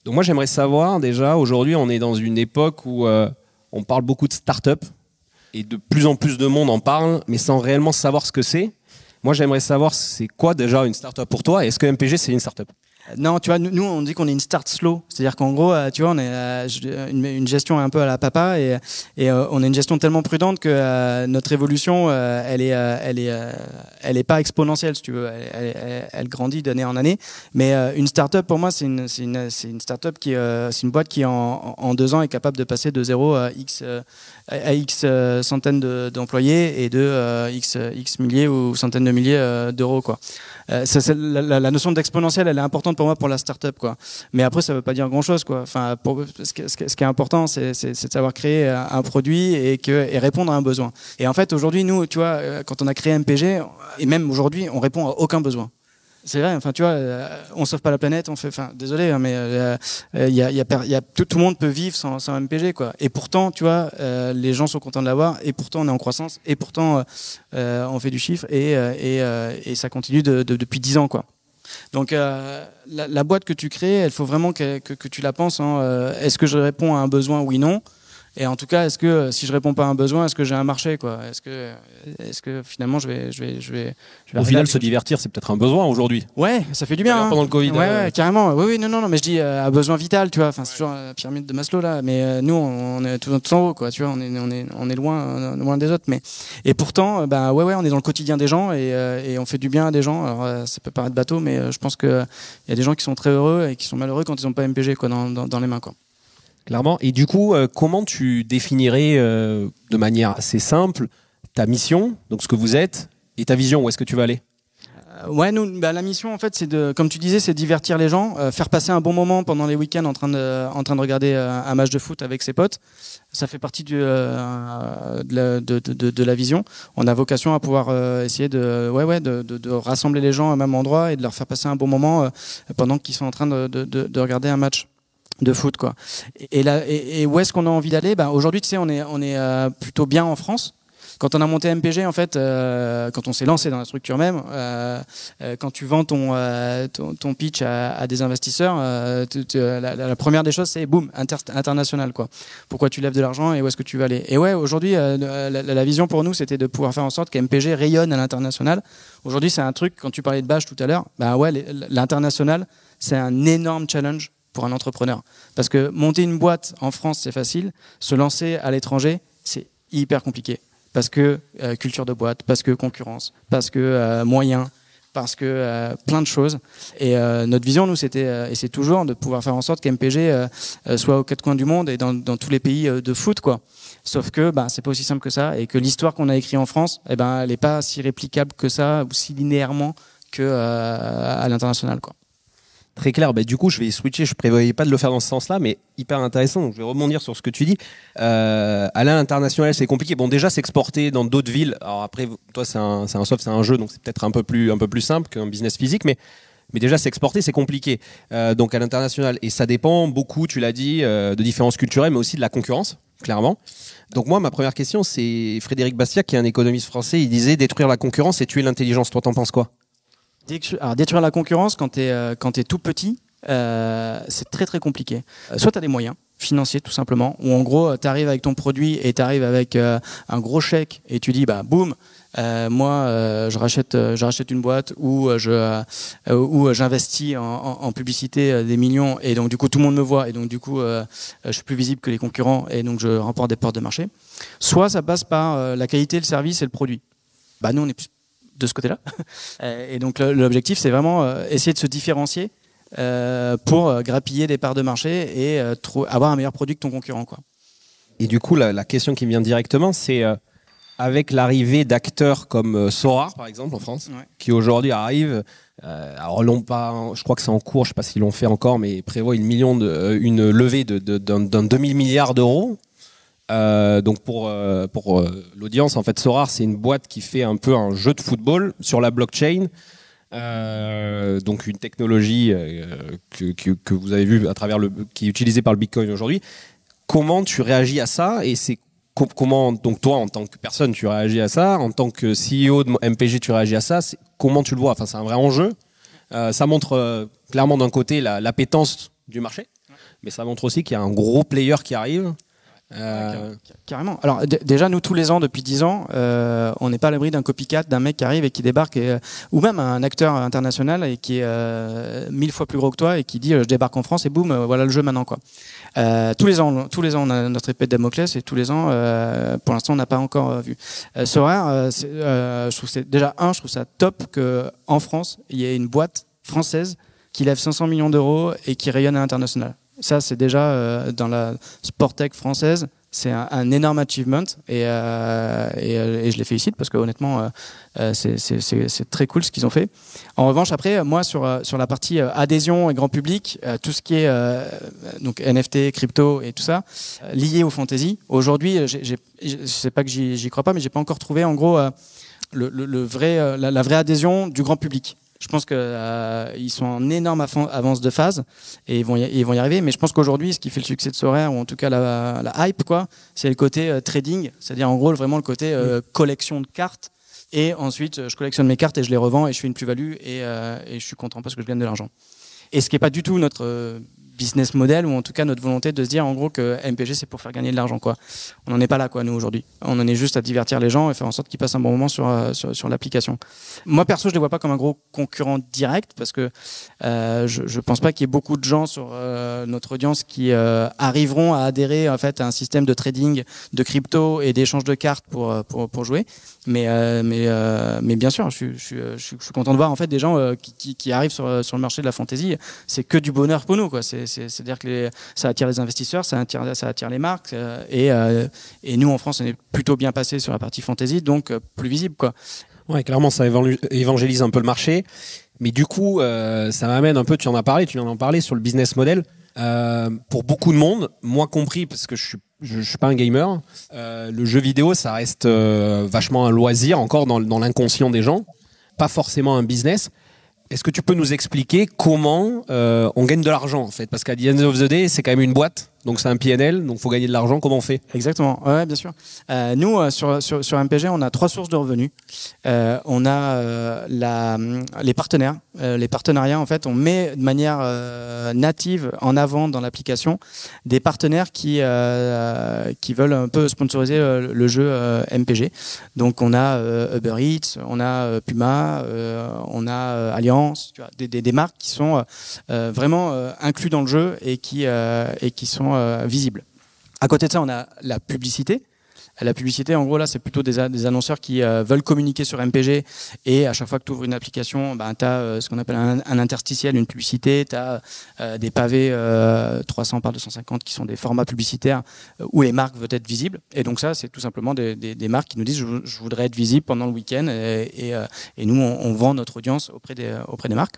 Donc moi, j'aimerais savoir déjà, aujourd'hui, on est dans une époque où euh, on parle beaucoup de start-up, et de plus en plus de monde en parle, mais sans réellement savoir ce que c'est. Moi, j'aimerais savoir, c'est quoi déjà une start-up pour toi, et est-ce que MPG, c'est une start-up? Non, tu vois, nous, on dit qu'on est une start slow. C'est-à-dire qu'en gros, euh, tu vois, on est euh, une, gestion un peu à la papa et, euh, on a une gestion tellement prudente que notre évolution, elle est, elle est, elle est pas exponentielle, si tu veux. Elle, grandit d'année en année. Mais une start-up, pour moi, c'est une, start-up qui, c'est une boîte qui en, deux ans est capable de passer de zéro à x, à x centaines d'employés et de x, x milliers ou centaines de milliers d'euros, quoi. Ça, la, notion d'exponentielle, elle est importante pour moi pour la startup quoi. Mais après ça veut pas dire grand chose quoi. Enfin ce, qui, ce, qui, est important c'est de savoir créer un produit et que et répondre à un besoin. Et en fait aujourd'hui nous tu vois euh, quand on a créé MPG et même aujourd'hui on répond à aucun besoin. C'est vrai, enfin tu vois, euh, on sauve pas la planète, on fait, enfin désolé, hein, mais il euh, y a, y a, y a tout, le monde peut vivre sans, sans MPG quoi. Et pourtant, tu vois, euh, les gens sont contents de l'avoir, et pourtant on est en croissance, et pourtant on fait du chiffre, et, et, et ça continue de, de, depuis dix ans quoi. Donc euh, la, boîte que tu crées, il faut vraiment que, que, tu la penses. Hein. Euh, est-ce que je réponds à un besoin Oui, non? Et en tout cas, est-ce que si je réponds pas à un besoin, est-ce que j'ai un marché quoi? Est-ce que, est-ce que finalement je vais, je vais, je vais, je vais Au final, se divertir, c'est peut-être un besoin aujourd'hui. Ouais, ça fait du bien. Hein. Pendant le Covid. Ouais, euh... ouais, carrément. Oui, oui, non, non, non. Mais je dis euh, un besoin vital, tu vois. Enfin, c'est toujours la pyramide de Maslow là. Mais euh, nous, on est tout, tout, en haut, quoi. Tu vois, on est, on est, on est loin, loin des autres. Mais et pourtant, bah ouais, ouais, on est dans le quotidien des gens et, euh, et on fait du bien à des gens. Alors, ça peut paraître bateau, mais je pense que il y a des gens qui sont très heureux et qui sont malheureux quand ils n'ont pas MPG quoi dans, dans, dans les mains, quoi. Clairement. Et du coup, euh, comment tu définirais euh, de manière assez simple ta mission, donc ce que vous êtes, et ta vision, où est-ce que tu vas aller? Euh, Ouais, nous, bah, la mission en fait, c'est de, comme tu disais, c'est divertir les gens, euh, faire passer un bon moment pendant les week-ends en train de, en train de regarder euh, un match de foot avec ses potes. Ça fait partie du, euh, de, la, de, de, de, la vision. On a vocation à pouvoir essayer de, ouais, ouais, de, de, rassembler les gens au même endroit et de leur faire passer un bon moment pendant qu'ils sont en train de regarder un match de foot quoi. Et, là, et, où est-ce qu'on a envie d'aller? Ben, aujourd'hui tu sais on est on est euh, plutôt bien en France. Quand on a monté MPG en fait, euh, quand on s'est lancé dans la structure même, euh, euh quand tu vends ton, euh, ton, ton pitch à, à, des investisseurs, euh, la, première des choses c'est boum inter international quoi. Pourquoi tu lèves de l'argent et où est-ce que tu vas aller? Et ouais aujourd'hui la, la, vision pour nous c'était de pouvoir faire en sorte qu'MPG rayonne à l'international. Aujourd'hui c'est un truc quand tu parlais de Bash tout à l'heure, bah ouais l'international c'est un énorme challenge pour un entrepreneur. Parce que monter une boîte en France, c'est facile. Se lancer à l'étranger, c'est hyper compliqué. Parce que euh, culture de boîte, parce que concurrence, parce que euh, moyens, parce que euh, plein de choses. Et euh, notre vision, nous, c'était, et c'est toujours, de pouvoir faire en sorte qu'MPG soit aux quatre coins du monde et dans, dans tous les pays de foot, quoi. Sauf que bah, c'est pas aussi simple que ça et que l'histoire qu'on a écrite en France, eh ben, elle n'est pas si réplicable que ça ou si linéairement que à l'international, quoi. Très clair. Bah, du coup, je vais switcher. Je prévoyais pas de le faire dans ce sens-là, mais hyper intéressant. Je vais rebondir sur ce que tu dis. Euh, à l'international, c'est compliqué. Bon, déjà, s'exporter dans d'autres villes. Alors après, toi, c'est un, c'est un soft, c'est un jeu, donc c'est peut-être un peu plus, un peu plus simple qu'un business physique, mais mais déjà s'exporter c'est compliqué euh, donc à l'international et ça dépend beaucoup tu l'as dit euh, de différences culturelles mais aussi de la concurrence clairement donc moi ma première question c'est Frédéric Bastiat qui est un économiste français il disait détruire la concurrence et tuer l'intelligence toi t'en penses quoi? Alors, détruire la concurrence quand tu es, euh, tout petit, c'est très très compliqué. Soit tu as des moyens, financiers tout simplement, où en gros, tu arrives avec ton produit et tu arrives avec un gros chèque et tu dis, bah boum, euh, moi, euh, je rachète, euh, je rachète une boîte où je, j'investis en, en, publicité des millions et donc du coup tout le monde me voit et donc du coup je suis plus visible que les concurrents et donc je remporte des portes de marché. Soit ça passe par la qualité, le service et le produit. Bah nous on est plus de ce côté-là. et donc l'objectif c'est vraiment essayer de se différencier pour grappiller des parts de marché et avoir un meilleur produit que ton concurrent quoi. Et du coup la, la question qui me vient directement c'est avec l'arrivée d'acteurs comme euh, Sora, par exemple, en France, qui aujourd'hui arrivent. Euh, alors, l'ont pas, je crois que c'est en cours, je sais pas s'ils l'ont fait encore, mais ils prévoient une, million de, euh, une levée d'un de, 2000 milliards d'euros. Euh, donc pour euh, pour l'audience, en fait, Sora, c'est une boîte qui fait un peu un jeu de football sur la blockchain. Euh, donc une technologie que, que, vous avez vu à travers le qui est utilisée par le Bitcoin aujourd'hui. Comment tu réagis à ça et c'est comment donc toi en tant que personne tu réagis à ça? En tant que CEO de MPG tu réagis à ça? Comment tu le vois? Enfin c'est un vrai enjeu. Euh, ça montre euh, clairement d'un côté la, l'appétence du marché mais ça montre aussi qu'il y a un gros player qui arrive euh... Carrément. Alors déjà nous tous les ans depuis 10 ans, euh, on n'est pas à l'abri d'un copycat, d'un mec qui arrive et qui débarque, et, euh, ou même un acteur international et qui est euh, mille fois plus gros que toi et qui dit je débarque en France et boum voilà le jeu maintenant quoi. tous les ans, tous les ans on a notre épée de Damoclès et tous les ans, pour l'instant on n'a pas encore vu. Euh, Sorare, je trouve c'est déjà un, je trouve ça top que en France il y ait une boîte française qui lève 500 millions d'euros et qui rayonne à l'international. Ça, c'est déjà euh, dans la sport tech française, c'est un, énorme achievement et, euh, euh, et, je les félicite parce que honnêtement, c'est très cool ce qu'ils ont fait. En revanche, après, moi, sur, la partie adhésion et grand public, tout ce qui est donc NFT, crypto et tout ça, lié au fantasy, aujourd'hui, je sais pas que j'y crois pas, mais j'ai pas encore trouvé en gros le, vrai, la vraie adhésion du grand public. Je pense qu'ils euh, sont en énorme avance de phase et ils vont y, ils vont y arriver. Mais je pense qu'aujourd'hui, ce qui fait le succès de Sorare, ou en tout cas la, la hype, quoi, c'est le côté euh, trading, c'est-à-dire en gros vraiment le côté euh, collection de cartes. Et ensuite, je collectionne mes cartes et je les revends et je fais une plus-value et, et, je suis content parce que je gagne de l'argent. Et ce qui n'est pas du tout notre business model ou en tout cas notre volonté de se dire en gros que MPG c'est pour faire gagner de l'argent quoi. On n'en est pas là quoi nous aujourd'hui. On en est juste à divertir les gens et faire en sorte qu'ils passent un bon moment sur euh, sur, l'application. Moi perso je les vois pas comme un gros concurrent direct parce que euh, je, je pense pas qu'il y ait beaucoup de gens sur euh, notre audience qui arriveront à adhérer en fait à un système de trading de crypto et d'échange de cartes pour pour, jouer. Mais mais mais bien sûr je, je, je, suis content de voir en fait des gens qui, qui, qui, arrivent sur sur le marché de la fantasy. C'est que du bonheur pour nous quoi. C'est c'est-à-dire que ça attire les investisseurs, ça attire, les marques. Euh, et, euh, et, nous, en France, on est plutôt bien passé sur la partie fantasy, donc euh, plus visible. Quoi. Ouais, clairement, ça évangélise un peu le marché. Mais du coup, ça m'amène un peu, tu en as parlé, tu viens d'en parler sur le business model. pour beaucoup de monde, moi compris, parce que je suis suis pas un gamer. le jeu vidéo, ça reste vachement un loisir, encore dans l'inconscient des gens, pas forcément un business. Est-ce que tu peux nous expliquer comment euh, on gagne de l'argent en fait? Parce qu'à the end of the day, c'est quand même une boîte donc c'est un PNL, donc faut gagner de l'argent. Comment on fait? Exactement. Ouais, bien sûr. Euh, nous euh, sur, sur, sur MPG, on a trois sources de revenus. Euh, on a la, les partenaires. Les partenariats, en fait, on met de manière native en avant dans l'application des partenaires qui qui veulent un peu sponsoriser le, jeu MPG. Donc on a Uber Eats, on a Puma, on a Alliance, des, des, des, marques qui sont vraiment inclus dans le jeu et qui et qui sont visible. À côté de ça, on a la publicité. La publicité, en gros, là, c'est plutôt des, annonceurs qui euh, veulent communiquer sur MPG et à chaque fois que tu ouvres une application, ben, tu as euh, ce qu'on appelle un, interstitiel, une publicité, tu as des pavés 300 par 250 qui sont des formats publicitaires où les marques veulent être visibles. Et donc ça, c'est tout simplement des, marques qui nous disent je, voudrais être visible pendant le week-end. Et, nous, on, vend notre audience auprès des, auprès des marques.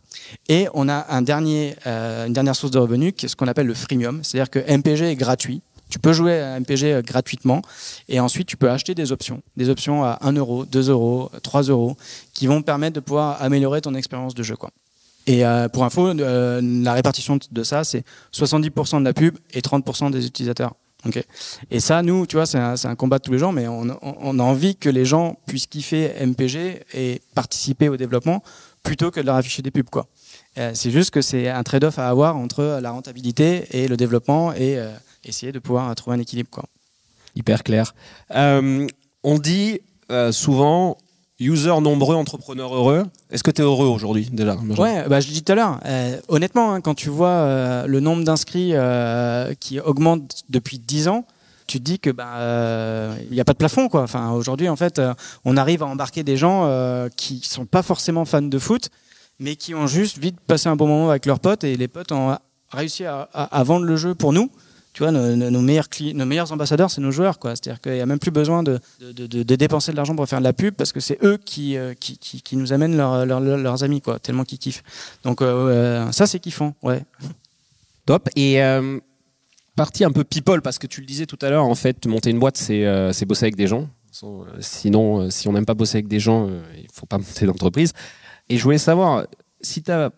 Et on a dernier, une dernière source de revenus qui est ce qu'on appelle le freemium, c'est-à-dire que MPG est gratuit tu peux jouer à MPG euh, gratuitement et ensuite tu peux acheter des options, des options à 1 euro, 2 euros, 3 euros, qui vont permettre de pouvoir améliorer ton expérience de jeu. Quoi. Et euh, pour info, euh, la répartition de ça, c'est 70% de la pub et 30% des utilisateurs. Okay. Et ça, nous, tu vois, c'est un, combat de tous les gens, mais on, a envie que les gens puissent kiffer MPG et participer au développement plutôt que de leur afficher des pubs, c'est juste que c'est un trade-off à avoir entre la rentabilité et le développement et essayer de pouvoir trouver un équilibre. Quoi. Hyper clair. Euh, on dit souvent user nombreux, entrepreneurs heureux. Est-ce que tu es heureux aujourd'hui déjà Ouais, bah, je le dis tout à l'heure. honnêtement, hein, quand tu vois le nombre d'inscrits qui augmente depuis 10 ans, tu te dis que bah il n'y a pas de plafond quoi. Enfin aujourd'hui en fait on arrive à embarquer des gens qui sont pas forcément fans de foot mais qui ont juste vite passé un bon moment avec leurs potes et les potes ont réussi à, vendre le jeu pour nous. Tu vois, nos, meilleurs, nos meilleurs ambassadeurs, c'est nos joueurs. C'est-à-dire qu'il n'y a même plus besoin de, de, dépenser de l'argent pour faire de la pub parce que c'est eux qui, euh, qui, qui, nous amènent leurs amis, quoi, tellement qu'ils kiffent. Donc euh, ça, c'est kiffant, ouais. Top. Et euh, partie un peu people, parce que tu le disais tout à l'heure, en fait, monter une boîte, c'est bosser avec des gens. Sinon, si on n'aime pas bosser avec des gens, il faut pas monter d'entreprise. Et je voulais savoir si tu as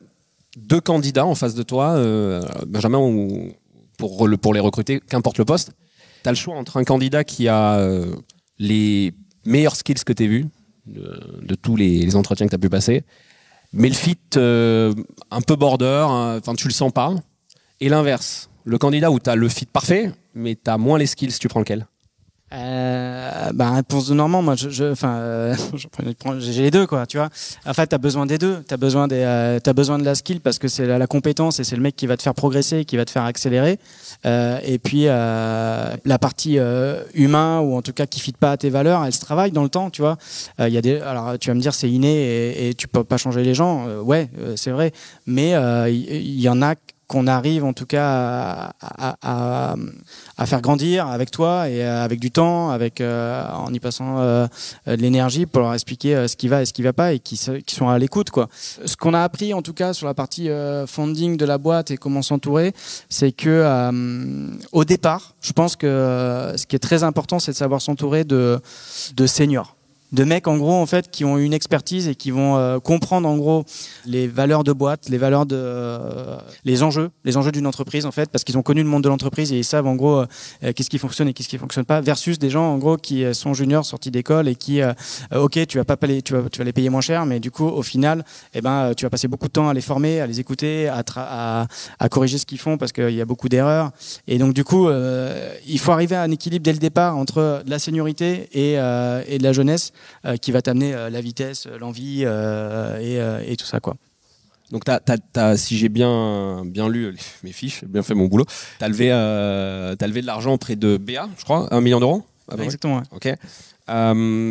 deux candidats en face de toi, euh, Benjamin, ou pour, le, pour les recruter, qu'importe le poste, tu as le choix entre un candidat qui a euh, les meilleurs skills que tu as vus, de, tous les, entretiens que tu as pu passer, mais le fit euh, un peu border, hein, enfin tu le sens pas, et l'inverse, le candidat où tu as le fit parfait, mais tu as moins les skills, tu prends lequel? Euh, bah, réponse de Normand, moi, je, enfin, euh, j'ai les deux, quoi, tu vois. En fait, t'as besoin des deux. T'as besoin des, euh, as besoin de la skill parce que c'est la, compétence et c'est le mec qui va te faire progresser, qui va te faire accélérer. Euh, et puis euh, la partie humain ou en tout cas qui fit pas à tes valeurs, elle se travaille dans le temps, tu vois. Il y a des, alors tu vas me dire c'est inné et, et, tu peux pas changer les gens. ouais, c'est vrai. Mais il y, en a qu'on arrive en tout cas à, faire grandir avec toi et euh, avec du temps, avec euh, en y passant euh, de l'énergie pour leur expliquer ce qui va et ce qui va pas et qui, sont à l'écoute quoi. Ce qu'on a appris en tout cas sur la partie funding de la boîte et comment s'entourer, c'est que au départ, je pense que ce qui est très important, c'est de savoir s'entourer de de seniors de mecs en gros en fait qui ont une expertise et qui vont euh, comprendre en gros les valeurs de boîte, les valeurs de euh, les enjeux, les enjeux d'une entreprise en fait parce qu'ils ont connu le monde de l'entreprise et ils savent en gros euh, qu'est-ce qui fonctionne et qu'est-ce qui fonctionne pas versus des gens en gros qui sont juniors sortis d'école et qui OK, tu vas pas les tu vas tu vas les payer moins cher mais du coup au final eh ben tu vas passer beaucoup de temps à les former, à les écouter, à à, à, corriger ce qu'ils font parce qu'il y a beaucoup d'erreurs. Et donc du coup il faut arriver à un équilibre dès le départ entre la seniorité et, et de la jeunesse. euh, qui va t'amener euh, la vitesse, l'envie euh, et, tout ça quoi. Donc, si j'ai bien, bien lu mes fiches, bien fait mon boulot, tu as, levé, levé de l'argent auprès de BA, je crois, un million d'euros Exactement. Ok.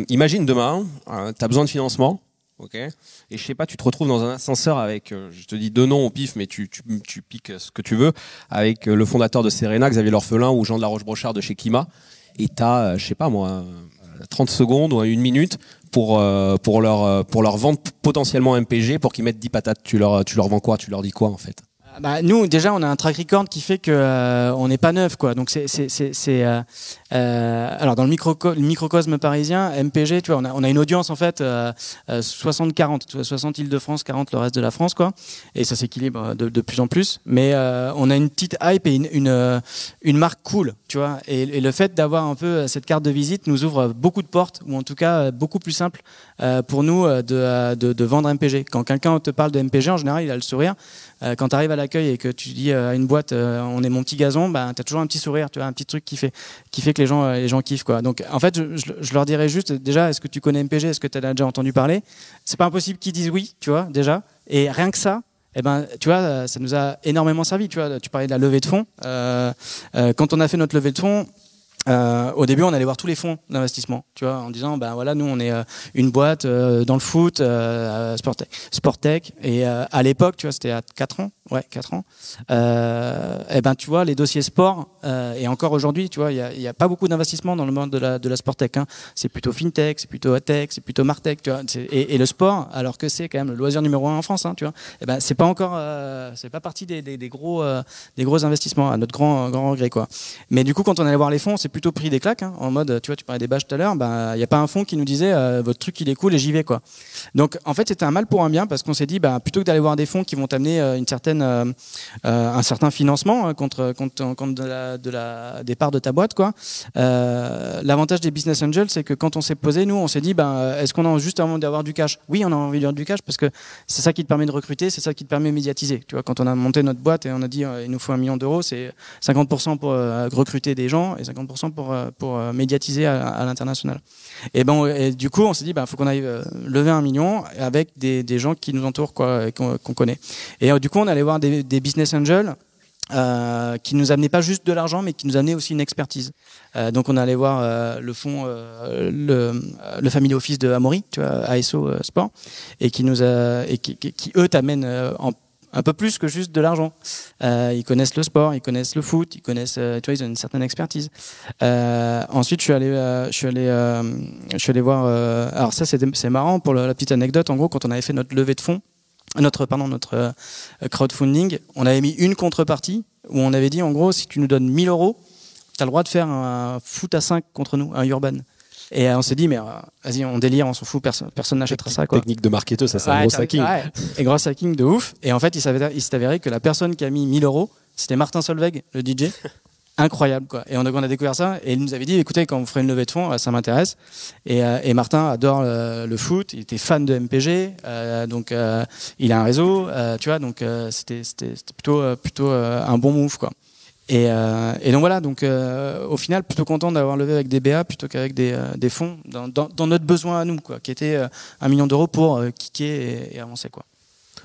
imagine demain, tu as besoin de financement. ok Et je sais pas, tu te retrouves dans un ascenseur avec, je te dis deux noms au pif, mais tu, tu, piques ce que tu veux, avec le fondateur de Serena, Xavier L'Orphelin, ou Jean de la Roche-Brochard de chez Kima. Et tu as, je sais pas moi, 30 secondes ou une minute pour euh, pour leur euh, pour leur vendre potentiellement MPG pour qu'ils mettent 10 patates. Tu leur tu leur vends quoi? Tu leur dis quoi en fait? Bah, nous déjà on a un track record qui fait que euh, on n'est pas neuf quoi. Donc c'est euh, euh, alors dans le, micro microcosme parisien MPG tu vois on a, on a une audience en fait 60 40 60 Île-de-France 40 le reste de la France quoi. Et ça s'équilibre de, de, plus en plus. Mais on a une petite hype et une une, une marque cool tu vois. Et, et le fait d'avoir un peu cette carte de visite nous ouvre beaucoup de portes ou en tout cas beaucoup plus simple pour nous de, de, de vendre MPG quand quelqu'un te parle de MPG en général il a le sourire euh, quand tu arrives à l'accueil et que tu dis euh, à une boîte euh, on est mon petit gazon, bah, tu as toujours un petit sourire, tu vois, un petit truc qui fait, qui fait que les gens, les gens kiffent. Quoi. Donc en fait, je, leur dirais juste déjà, est-ce que tu connais MPG Est-ce que tu as déjà entendu parler? C'est pas impossible qu'ils disent oui, tu vois, déjà. Et rien que ça, eh ben, tu vois, ça nous a énormément servi. Tu vois, tu parlais de la levée de fonds. Euh, quand on a fait notre levée de fonds, euh, au début, on allait voir tous les fonds d'investissement, tu vois, en disant, ben voilà, nous, on est euh, une boîte euh, dans le foot, Sportec, Sportec, et à l'époque, tu vois, c'était à 4 ans, ouais, 4 ans. et ben, tu vois, les dossiers sport, et encore aujourd'hui, tu vois, il y a, pas beaucoup d'investissement dans le monde de la, de la. Hein. C'est plutôt fintech, c'est plutôt tech, c'est plutôt martech. Et, le sport, alors que c'est quand même le loisir numéro un en France, hein, tu vois. Ben, c'est pas encore, c'est pas partie des, gros, des gros investissements à notre grand, grand regret, quoi. Mais du coup, quand on allait voir les fonds, plutôt pris des claques, hein, en mode, tu vois, tu parlais des bâches tout à l'heure, bah, il n'y a pas un fonds qui nous disait, euh, votre truc, il est cool et j'y vais, quoi. Donc, en fait, c'était un mal pour un bien parce qu'on s'est dit, bah, plutôt que d'aller voir des fonds qui vont t'amener euh, une certaine, euh, un certain financement contre, contre, contre la, de des parts de ta boîte, quoi. L'avantage des business angels, c'est que quand on s'est posé, nous, on s'est dit, bah, est-ce qu'on a juste envie d'avoir du cash? Oui, on a envie d'avoir du cash parce que c'est ça qui te permet de recruter, c'est ça qui te permet de médiatiser. Tu vois, quand on a monté notre boîte et on a dit, il nous faut un million d'euros, c'est 50% pour recruter des gens et 50% pour, euh, pour euh, médiatiser à, à l'international. Et ben, et du coup, on s'est dit, bah, faut qu'on aille euh, lever un million avec des, des gens qui nous entourent, quoi, qu'on connaît. Et euh, du coup, on allait voir des, des business angels. Euh, qui nous amenaient pas juste de l'argent, mais qui nous amenaient aussi une expertise. Euh, donc on allait voir euh, le fonds, euh, le, le family office de Amaury, tu vois, ASO euh, Sport, et qui nous a, et qui, qui, qui, eux t'amènent euh, en un peu plus que juste de l'argent. Euh, ils connaissent le sport, ils connaissent le foot, ils connaissent, euh, tu vois, ils ont une certaine expertise. Euh, ensuite, je suis allé, euh, je suis allé, euh, je suis allé voir. euh, alors ça, c'est marrant pour la, petite anecdote. En gros, quand on avait fait notre levée de fonds, notre pardon, notre crowdfunding, on avait mis une contrepartie où on avait dit, en gros, si tu nous donnes 1000 euros, tu as le droit de faire un foot à 5 contre nous, un urban. Et euh, on s'est dit, mais euh, vas-y, on délire, on s'en fout, personne, personne n'achètera ça, quoi. Technique de marketeur, ça c'est un Ouais, gros t'as- hacking. ouais. Et gros hacking de ouf. Et en fait, il s'est avéré que la personne qui a mis 1000 euros, c'était Martin Solveig, le DJ. Incroyable, quoi. Et on a, on a découvert ça. Et il nous avait dit, écoutez, quand vous ferez une levée de fonds, euh, ça m'intéresse. Et, et Martin adore le, le foot. Il était fan de MPG. euh, donc, euh, il a un réseau, euh, tu vois. Donc, c'était plutôt, plutôt un bon move, quoi. Et, euh, et donc voilà, donc euh, au final, plutôt content d'avoir levé avec des BA plutôt qu'avec des, euh, des fonds dans, dans, dans notre besoin à nous, quoi, qui était euh, un million d'euros pour euh, kicker et, et avancer, quoi.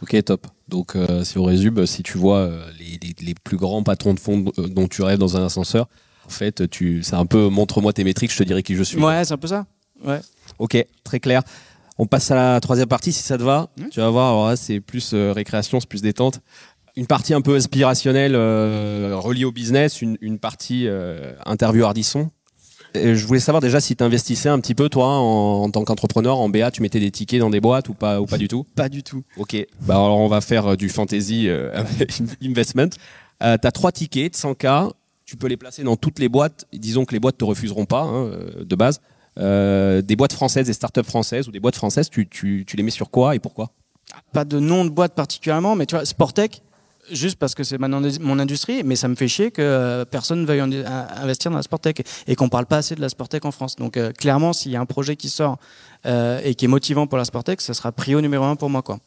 Ok, top. Donc, euh, si on résume, si tu vois euh, les, les- les plus grands patrons de fonds dont tu rêves dans un ascenseur, en fait, tu, c'est un peu montre-moi tes métriques, je te dirai qui je suis. Ouais, c'est un peu ça. Ouais. Ok, très clair. On passe à la troisième partie si ça te va. Mhm. Tu vas voir, alors là, c'est plus euh, récréation, c'est plus détente. Une partie un peu inspirationnelle euh, reliée au business, une, une partie euh, interview Ardisson. Et je voulais savoir déjà si tu investissais un petit peu, toi, en, en tant qu'entrepreneur, en BA, tu mettais des tickets dans des boîtes ou pas, ou pas du tout? Pas du tout. Ok, bah alors on va faire euh, du fantasy euh, investment. Euh, tu as trois tickets de 100K, tu peux les placer dans toutes les boîtes. Disons que les boîtes te refuseront pas hein, euh, de base. Euh, des boîtes françaises, des startups françaises ou des boîtes françaises, tu, tu, tu les mets sur quoi et pourquoi? Pas de nom de boîte particulièrement, mais tu vois, Sportec, juste parce que c'est ma- mon industrie, mais ça me fait chier que euh, personne veuille en- in- investir dans la Sportec et qu'on parle pas assez de la Sportec en France. Donc euh, clairement, s'il y a un projet qui sort euh, et qui est motivant pour la Sportec, ça sera prio numéro un pour moi, quoi.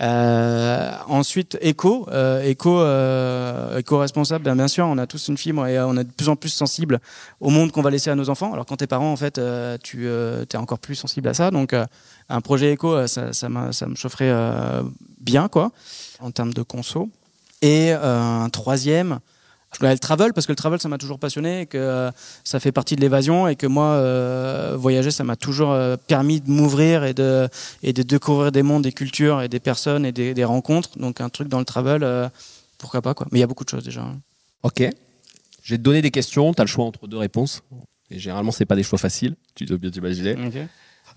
Euh, ensuite, éco, éco, euh, éco-responsable. Bien, sûr, on a tous une fibre et on est de plus en plus sensible au monde qu'on va laisser à nos enfants. Alors quand t'es parent, en fait, tu es encore plus sensible à ça. Donc, un projet éco, ça, ça, ça me chaufferait bien, quoi, en termes de conso. Et euh, un troisième, je voulais le travel parce que le travel, ça m'a toujours passionné et que euh, ça fait partie de l'évasion et que moi, euh, voyager, ça m'a toujours permis de m'ouvrir et de, et de découvrir des mondes, des cultures et des personnes et des, des rencontres. Donc un truc dans le travel, euh, pourquoi pas quoi. Mais il y a beaucoup de choses déjà. hein. Ok. Je vais te donner des questions, tu as le choix entre deux réponses. Et généralement, c'est pas des choix faciles, tu dois bien t'imaginer.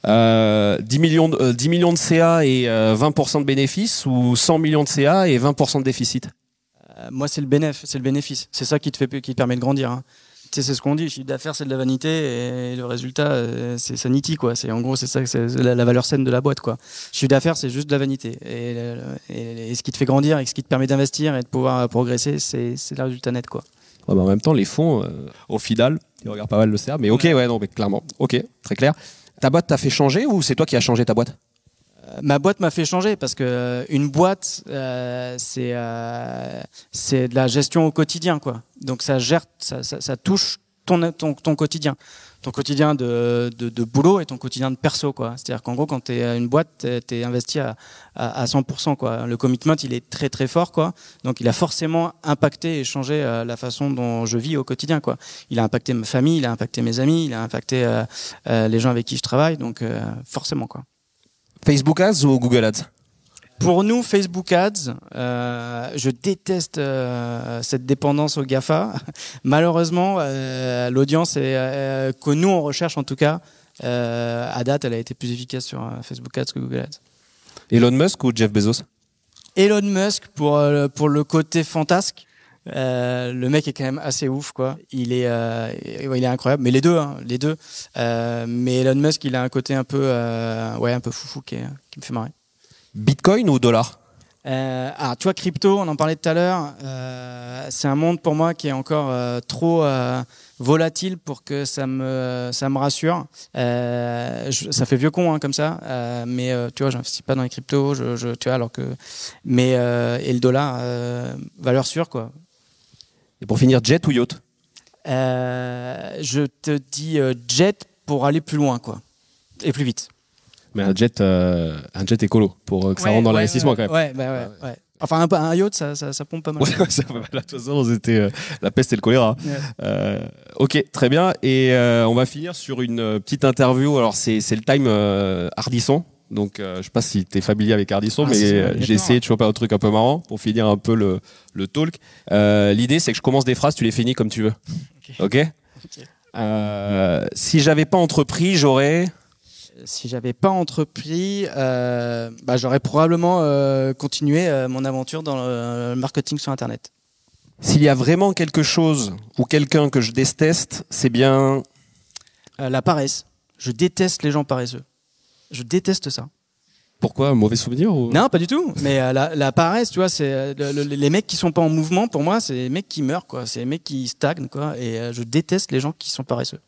Euh, 10, millions de, euh, 10 millions de CA et euh, 20% de bénéfices ou 100 millions de CA et 20% de déficit? Euh, moi, c'est le bénéfice. C'est le bénéfice. C'est ça qui te fait, qui te permet de grandir. hein. Tu sais, c'est ce qu'on dit. Le chiffre d'affaires, c'est de la vanité et le résultat, euh, c'est sanity, quoi. En gros, c'est ça, c'est la, la valeur saine de la boîte, quoi. Le chiffre d'affaires, c'est juste de la vanité. Et, le- et- et ce qui te fait grandir et ce qui te permet d'investir et de pouvoir progresser, c'est le résultat net, quoi. Ouais, bah, en même temps, les fonds, euh, au final, ils regardent pas mal le CA. Mais ok, ouais, non, mais clairement. Ok, très clair. Ta boîte t'a fait changer ou c'est toi qui as changé ta boîte? Euh, ma boîte m'a fait changer parce que euh, une boîte, euh, c'est c'est de la gestion au quotidien, quoi. Donc ça gère, ça, ça, ça touche ton, ton, ton quotidien, ton quotidien de, de, de boulot et ton quotidien de perso. C'est-à-dire qu'en gros, quand tu es une boîte, tu es investi à, à, à 100%, quoi. Le commitment, il est très très fort, quoi. Donc il a forcément impacté et changé euh, la façon dont je vis au quotidien, quoi. Il a impacté ma famille, il a impacté mes amis, il a impacté euh, euh, les gens avec qui je travaille, donc euh, forcément, quoi. Facebook Ads ou Google Ads? Pour nous, Facebook Ads, euh, je déteste euh, cette dépendance au GAFA. Malheureusement, euh, l'audience euh, que nous on recherche en tout cas, euh, à date, elle a été plus efficace sur euh, Facebook Ads que Google Ads. Elon Musk ou Jeff Bezos? Elon Musk pour, pour le côté fantasque Euh, le mec est quand même assez ouf, quoi. Il est, euh, il est incroyable. Mais les deux, hein, les deux. Euh, mais Elon Musk, il a un côté un peu, euh, ouais, un peu foufou qui, est- qui me fait marrer. Bitcoin ou dollar Euh, ah, tu vois, crypto, on en parlait tout à l'heure. euh, c'est un monde pour moi qui est encore euh, trop euh, volatile pour que ça me, ça me rassure. Je- ça fait vieux con hein, comme ça, mais tu vois, j'investis pas dans les cryptos. Je, je- tu vois, alors que, mais et le dollar, valeur sûre quoi. Et pour finir, jet ou yacht je te dis jet pour aller plus loin quoi, et plus vite. Mais un jet, euh, un jet écolo pour euh, que ça rentre dans l'investissement quand même. Ouais, bah ouais, ouais. Enfin, un, un yacht, ça, ça, ça pompe pas mal. Ouais, ça. Là, de toute façon, c'était euh, la peste et le choléra. Ouais. Euh, ok, très bien. Et euh, on va finir sur une euh, petite interview. Alors, c'est c'est le time euh, Ardisson. Donc, euh, je sais pas si tu es familier avec Ardisson, Ah, mais j'ai essayé de choper un truc un peu marrant pour finir un peu le, le talk. Euh, L'idée, c'est que je commence des phrases, tu les finis comme tu veux. Ok, Ok. Euh, Si j'avais pas entrepris, j'aurais. Si j'avais pas entrepris, euh, bah, j'aurais probablement euh, continué euh, mon aventure dans le marketing sur Internet. S'il y a vraiment quelque chose ou quelqu'un que je déteste, c'est bien. Euh, la paresse. Je déteste les gens paresseux. Je déteste ça. Pourquoi un mauvais souvenir ou... Non, pas du tout. Mais euh, la, la paresse, tu vois, c'est euh, le- le- les mecs qui sont pas en mouvement. Pour moi, c'est les mecs qui meurent, quoi. C'est les mecs qui stagnent, quoi. Et euh, je déteste les gens qui sont paresseux.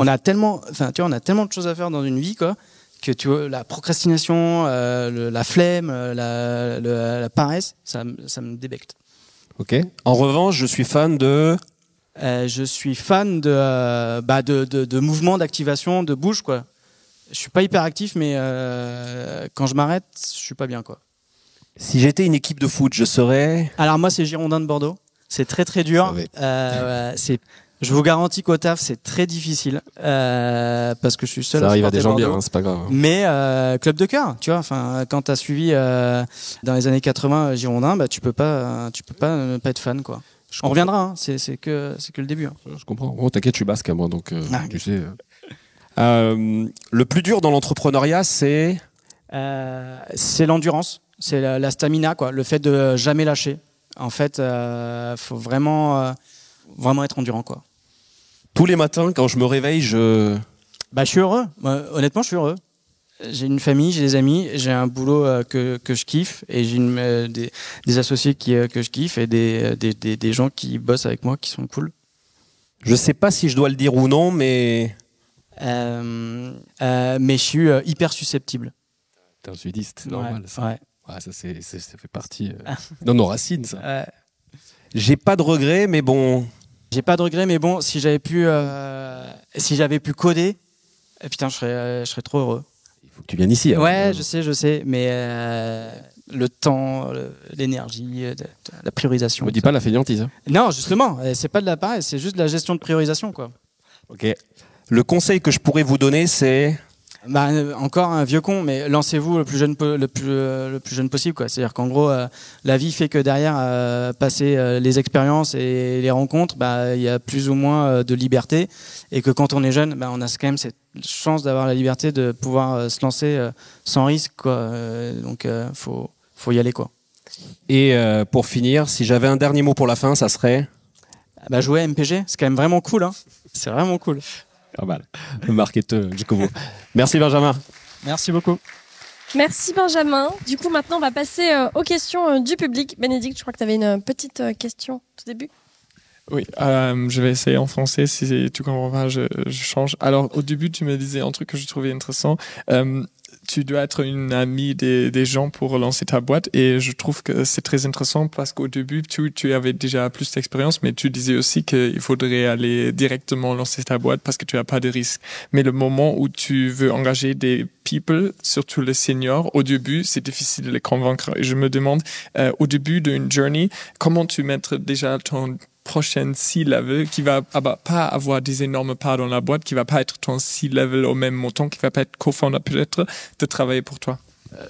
On a tellement, enfin, tu vois, on a tellement de choses à faire dans une vie, quoi, que tu vois, la procrastination, euh, le- la flemme, euh, la, le- la paresse, ça, me- ça me débecte. Ok. En revanche, je suis fan de. Euh, je suis fan de, euh, bah de, de, de mouvements, d'activation, de bouge, quoi. Je suis pas hyper actif, mais quand je m'arrête, je suis pas bien, quoi. Si j'étais une équipe de foot, je serais. Alors moi, c'est Girondin de Bordeaux. C'est très très dur. savais. Euh, ouais, c'est, je vous garantis qu'au taf, c'est très difficile euh, parce que je suis seul. Ça à arrive à des gens bien, hein, c'est pas grave. Mais euh, club de cœur, tu vois. Enfin, quand t'as suivi euh, dans les années 80 euh, Girondin, bah tu peux pas, tu peux pas ne pas être fan, quoi. Je On comprends. reviendra. Hein, c'est, que, c'est que le début. hein. Je comprends. Oh, t'inquiète, je suis basque, moi, donc Ah, tu sais. le plus dur dans l'entrepreneuriat, c'est? C'est l'endurance, c'est la, la stamina, quoi. Le fait de jamais lâcher. En fait, faut vraiment, vraiment être endurant, quoi. Tous les matins, quand je me réveille, je. Bah, je suis heureux. Moi, honnêtement, je suis heureux. J'ai une famille, j'ai des amis, j'ai un boulot euh, que, que je kiffe et j'ai euh, des, des associés qui, euh, que je kiffe et des, des, des, des gens qui bossent avec moi qui sont cool. Je sais pas si je dois le dire ou non, mais. Euh, euh, mais je suis euh, hyper susceptible. T'es un sudiste, c'est Ouais, normal. Ça, ouais. Ouais, ça, c'est- c'est- ça fait partie. euh, dans nos racines, ça. J'ai pas de regrets, mais bon. J'ai pas de regrets, mais bon, si j'avais pu, euh, si j'avais pu coder, eh, putain, je serais, euh, je serais trop heureux. Il faut que tu viennes ici. hein. Ouais, je sais, je sais, mais euh, le temps, l'énergie, la priorisation. Me dis pas la fainéantise. hein. Non, justement, euh, c'est pas de la paresse, c'est juste de la gestion de priorisation, quoi. Ok. Le conseil que je pourrais vous donner, c'est. Bah, encore un vieux con, mais lancez-vous le plus jeune, le plus, euh, le plus jeune possible, quoi. C'est-à-dire qu'en gros, euh, la vie fait que derrière, euh, passer euh, les expériences et les rencontres, bah, il y a plus ou moins de liberté, et que quand on est jeune, bah, on a quand même cette chance d'avoir la liberté de pouvoir se lancer sans risque, quoi. Donc, euh, faut, faut y aller, quoi. Et euh, pour finir, si j'avais un dernier mot pour la fin, ça serait? Bah, jouer à MPG, c'est quand même vraiment cool, hein. C'est vraiment cool. Pas mal. Le marketeur jusqu'au bout. Merci Benjamin. Merci beaucoup. Merci Benjamin. Du coup, maintenant, on va passer euh, aux questions euh, du public. Bénédicte, je crois que tu avais une euh, petite question tout début. Oui, euh, je vais essayer en français. Si tu comprends pas, je, change. Alors, au début, tu me disais un truc que je trouvais intéressant. Euh, tu dois être une amie des, gens pour lancer ta boîte. Et je trouve que c'est très intéressant parce qu'au début, tu, avais déjà plus d'expérience, mais tu disais aussi qu'il faudrait aller directement lancer ta boîte parce que tu n'as pas de risque. Mais le moment où tu veux engager des people, surtout les seniors, au début, c'est difficile de les convaincre. Et je me demande, euh, au début d'une journey, comment tu mettrais déjà ton prochaine C-level qui va ah bah, pas avoir des énormes parts dans la boîte, qui va pas être ton C-level au même montant, qui va pas être co-founder peut-être, de travailler pour toi.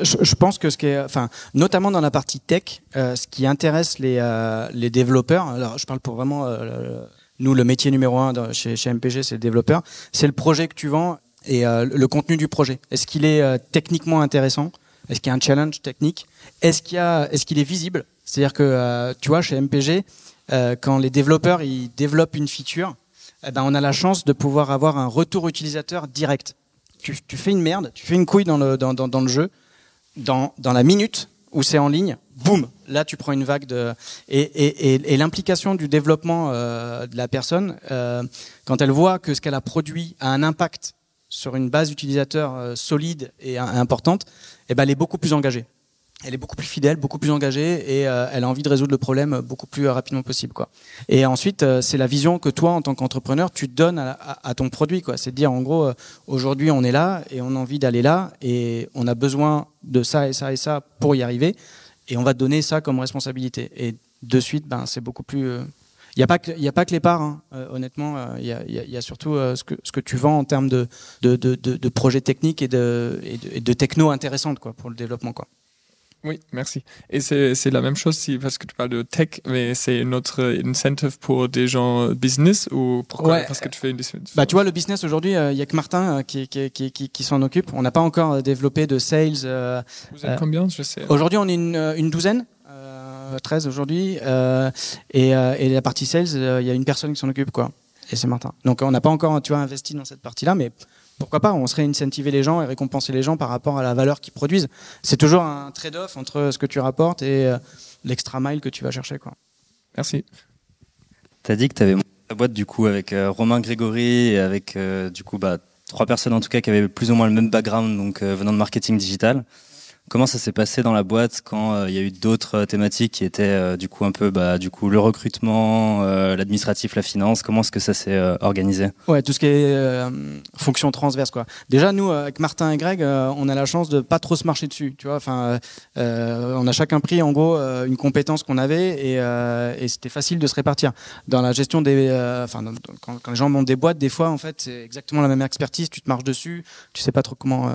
Je, je pense que ce qui est, enfin, notamment dans la partie tech, euh, ce qui intéresse les, euh, les développeurs, alors je parle pour vraiment euh, nous, le métier numéro un chez, MPG, c'est le développeur, c'est le projet que tu vends et euh, le contenu du projet. Est-ce qu'il est euh, techniquement intéressant? Est-ce qu'il y a un challenge technique? Est-ce qu'il est visible? C'est-à-dire que euh, tu vois, chez MPG, euh, quand les développeurs ils développent une feature, eh ben, on a la chance de pouvoir avoir un retour utilisateur direct. Tu, fais une merde, tu fais une couille dans le, dans, dans, le jeu, dans, dans la minute où c'est en ligne, boum, là tu prends une vague de et, et, et, l'implication du développement euh, de la personne euh, quand elle voit que ce qu'elle a produit a un impact sur une base utilisateur euh, solide et euh, importante, eh ben elle est beaucoup plus engagée. Elle est beaucoup plus fidèle, beaucoup plus engagée et euh, elle a envie de résoudre le problème beaucoup plus rapidement possible quoi. Et ensuite euh, c'est la vision que toi en tant qu'entrepreneur tu donnes à, ton produit quoi. C'est de dire en gros aujourd'hui on est là et on a envie d'aller là et on a besoin de ça et ça et ça pour y arriver et on va te donner ça comme responsabilité. Et de suite, ben, c'est beaucoup plus. Il euh... n'y a, pas que, a pas les parts, hein. euh, honnêtement. Il euh, y, a, surtout euh, ce, que, tu vends en termes de, projets techniques et de techno intéressantes quoi, pour le développement. Quoi. Oui, merci. Et c'est la même chose si, parce que tu parles de tech, mais c'est notre incentive pour des gens business ou pourquoi? Ouais. Parce que tu fais une Bah, tu vois, le business aujourd'hui, il euh, y a que Martin euh, qui, qui, qui, qui, s'en occupe. On n'a pas encore développé de sales. Euh, Vous êtes combien? Je sais. Aujourd'hui, on est une, une douzaine. 13 aujourd'hui euh, et, euh, et, la partie sales il euh, y a une personne qui s'en occupe quoi et c'est Martin donc on n'a pas encore tu vois investi dans cette partie là mais pourquoi pas On serait incentiver les gens et récompenser les gens par rapport à la valeur qu'ils produisent. C'est toujours un trade-off entre ce que tu rapportes et euh, l'extra mile que tu vas chercher. Quoi. Merci. Tu as dit que tu avais monté ta boîte du coup avec euh, Romain Grégory et avec euh, du coup bah, trois personnes en tout cas qui avaient plus ou moins le même background donc euh, venant de marketing digital. Comment ça s'est passé dans la boîte quand il y a eu d'autres thématiques qui étaient du coup un peu bah, du coup le recrutement, l'administratif, la finance? Comment est-ce que ça s'est organisé? Ouais, tout ce qui est euh, fonction transverse quoi. Déjà nous avec Martin et Greg, euh, on a la chance de pas trop se marcher dessus, tu vois. Enfin, euh, on a chacun pris en gros une compétence qu'on avait et, c'était facile de se répartir. Dans la gestion des, enfin quand, les gens montent des boîtes, des fois en fait c'est exactement la même expertise, tu te marches dessus, tu sais pas trop comment.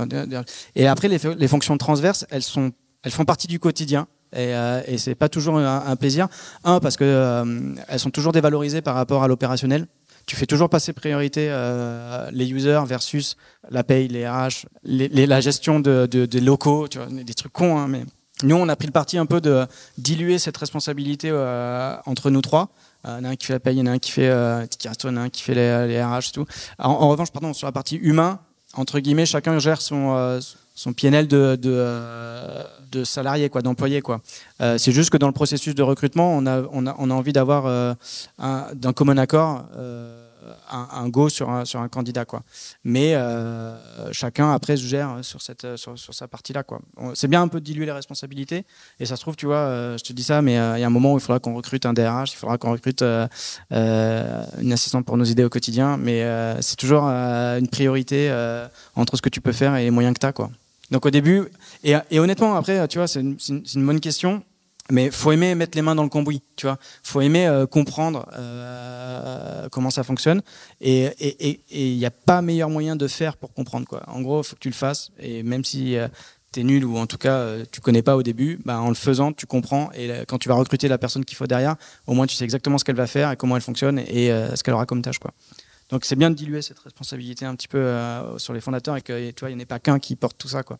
et après les fonctions transverses elles font partie du quotidien. Et, euh, et c'est pas toujours un, plaisir. Un parce que euh, sont toujours dévalorisées par rapport à l'opérationnel. Tu fais toujours passer priorité euh, les users versus la paye, les RH, la gestion de, de, des locaux, tu vois, des trucs cons. Hein, mais nous, on a pris le parti un peu de diluer cette responsabilité euh, entre nous trois. Il y en a un qui fait la paye, il y en a un qui fait euh, il y un qui fait les, les RH et tout. En, en, revanche, pardon, sur la partie humain, entre guillemets, chacun gère son euh, son PNL de, de, euh, de quoi, d'employé, quoi. Euh, c'est juste que dans le processus de recrutement, on a, on a, on a envie d'avoir euh, d'un commun accord un, un, go sur un, sur un candidat, quoi. Mais chacun après se gère sur cette, sur, sur sa partie-là, quoi. C'est bien un peu de diluer les responsabilités. Et ça se trouve, tu vois, je te dis ça, mais il y a un moment où il faudra qu'on recrute un DRH, il faudra qu'on recrute une assistante pour nos idées au quotidien. Mais c'est toujours une priorité entre ce que tu peux faire et les moyens que tu as, quoi. Donc au début, et, honnêtement, après, tu vois, c'est une, bonne question, mais faut aimer mettre les mains dans le cambouis, tu vois. Faut aimer euh, comprendre euh, comment ça fonctionne, et il n'y a pas meilleur moyen de faire pour comprendre, quoi. En gros, faut que tu le fasses, et même si euh, tu es nul ou en tout cas euh, tu connais pas au début, bah, en le faisant, tu comprends, et quand tu vas recruter la personne qu'il faut derrière, au moins tu sais exactement ce qu'elle va faire et comment elle fonctionne et ce qu'elle aura comme tâche, quoi. Donc c'est bien de diluer cette responsabilité un petit peu euh, sur les fondateurs et que tu vois, il n'y en ait pas qu'un qui porte tout ça quoi.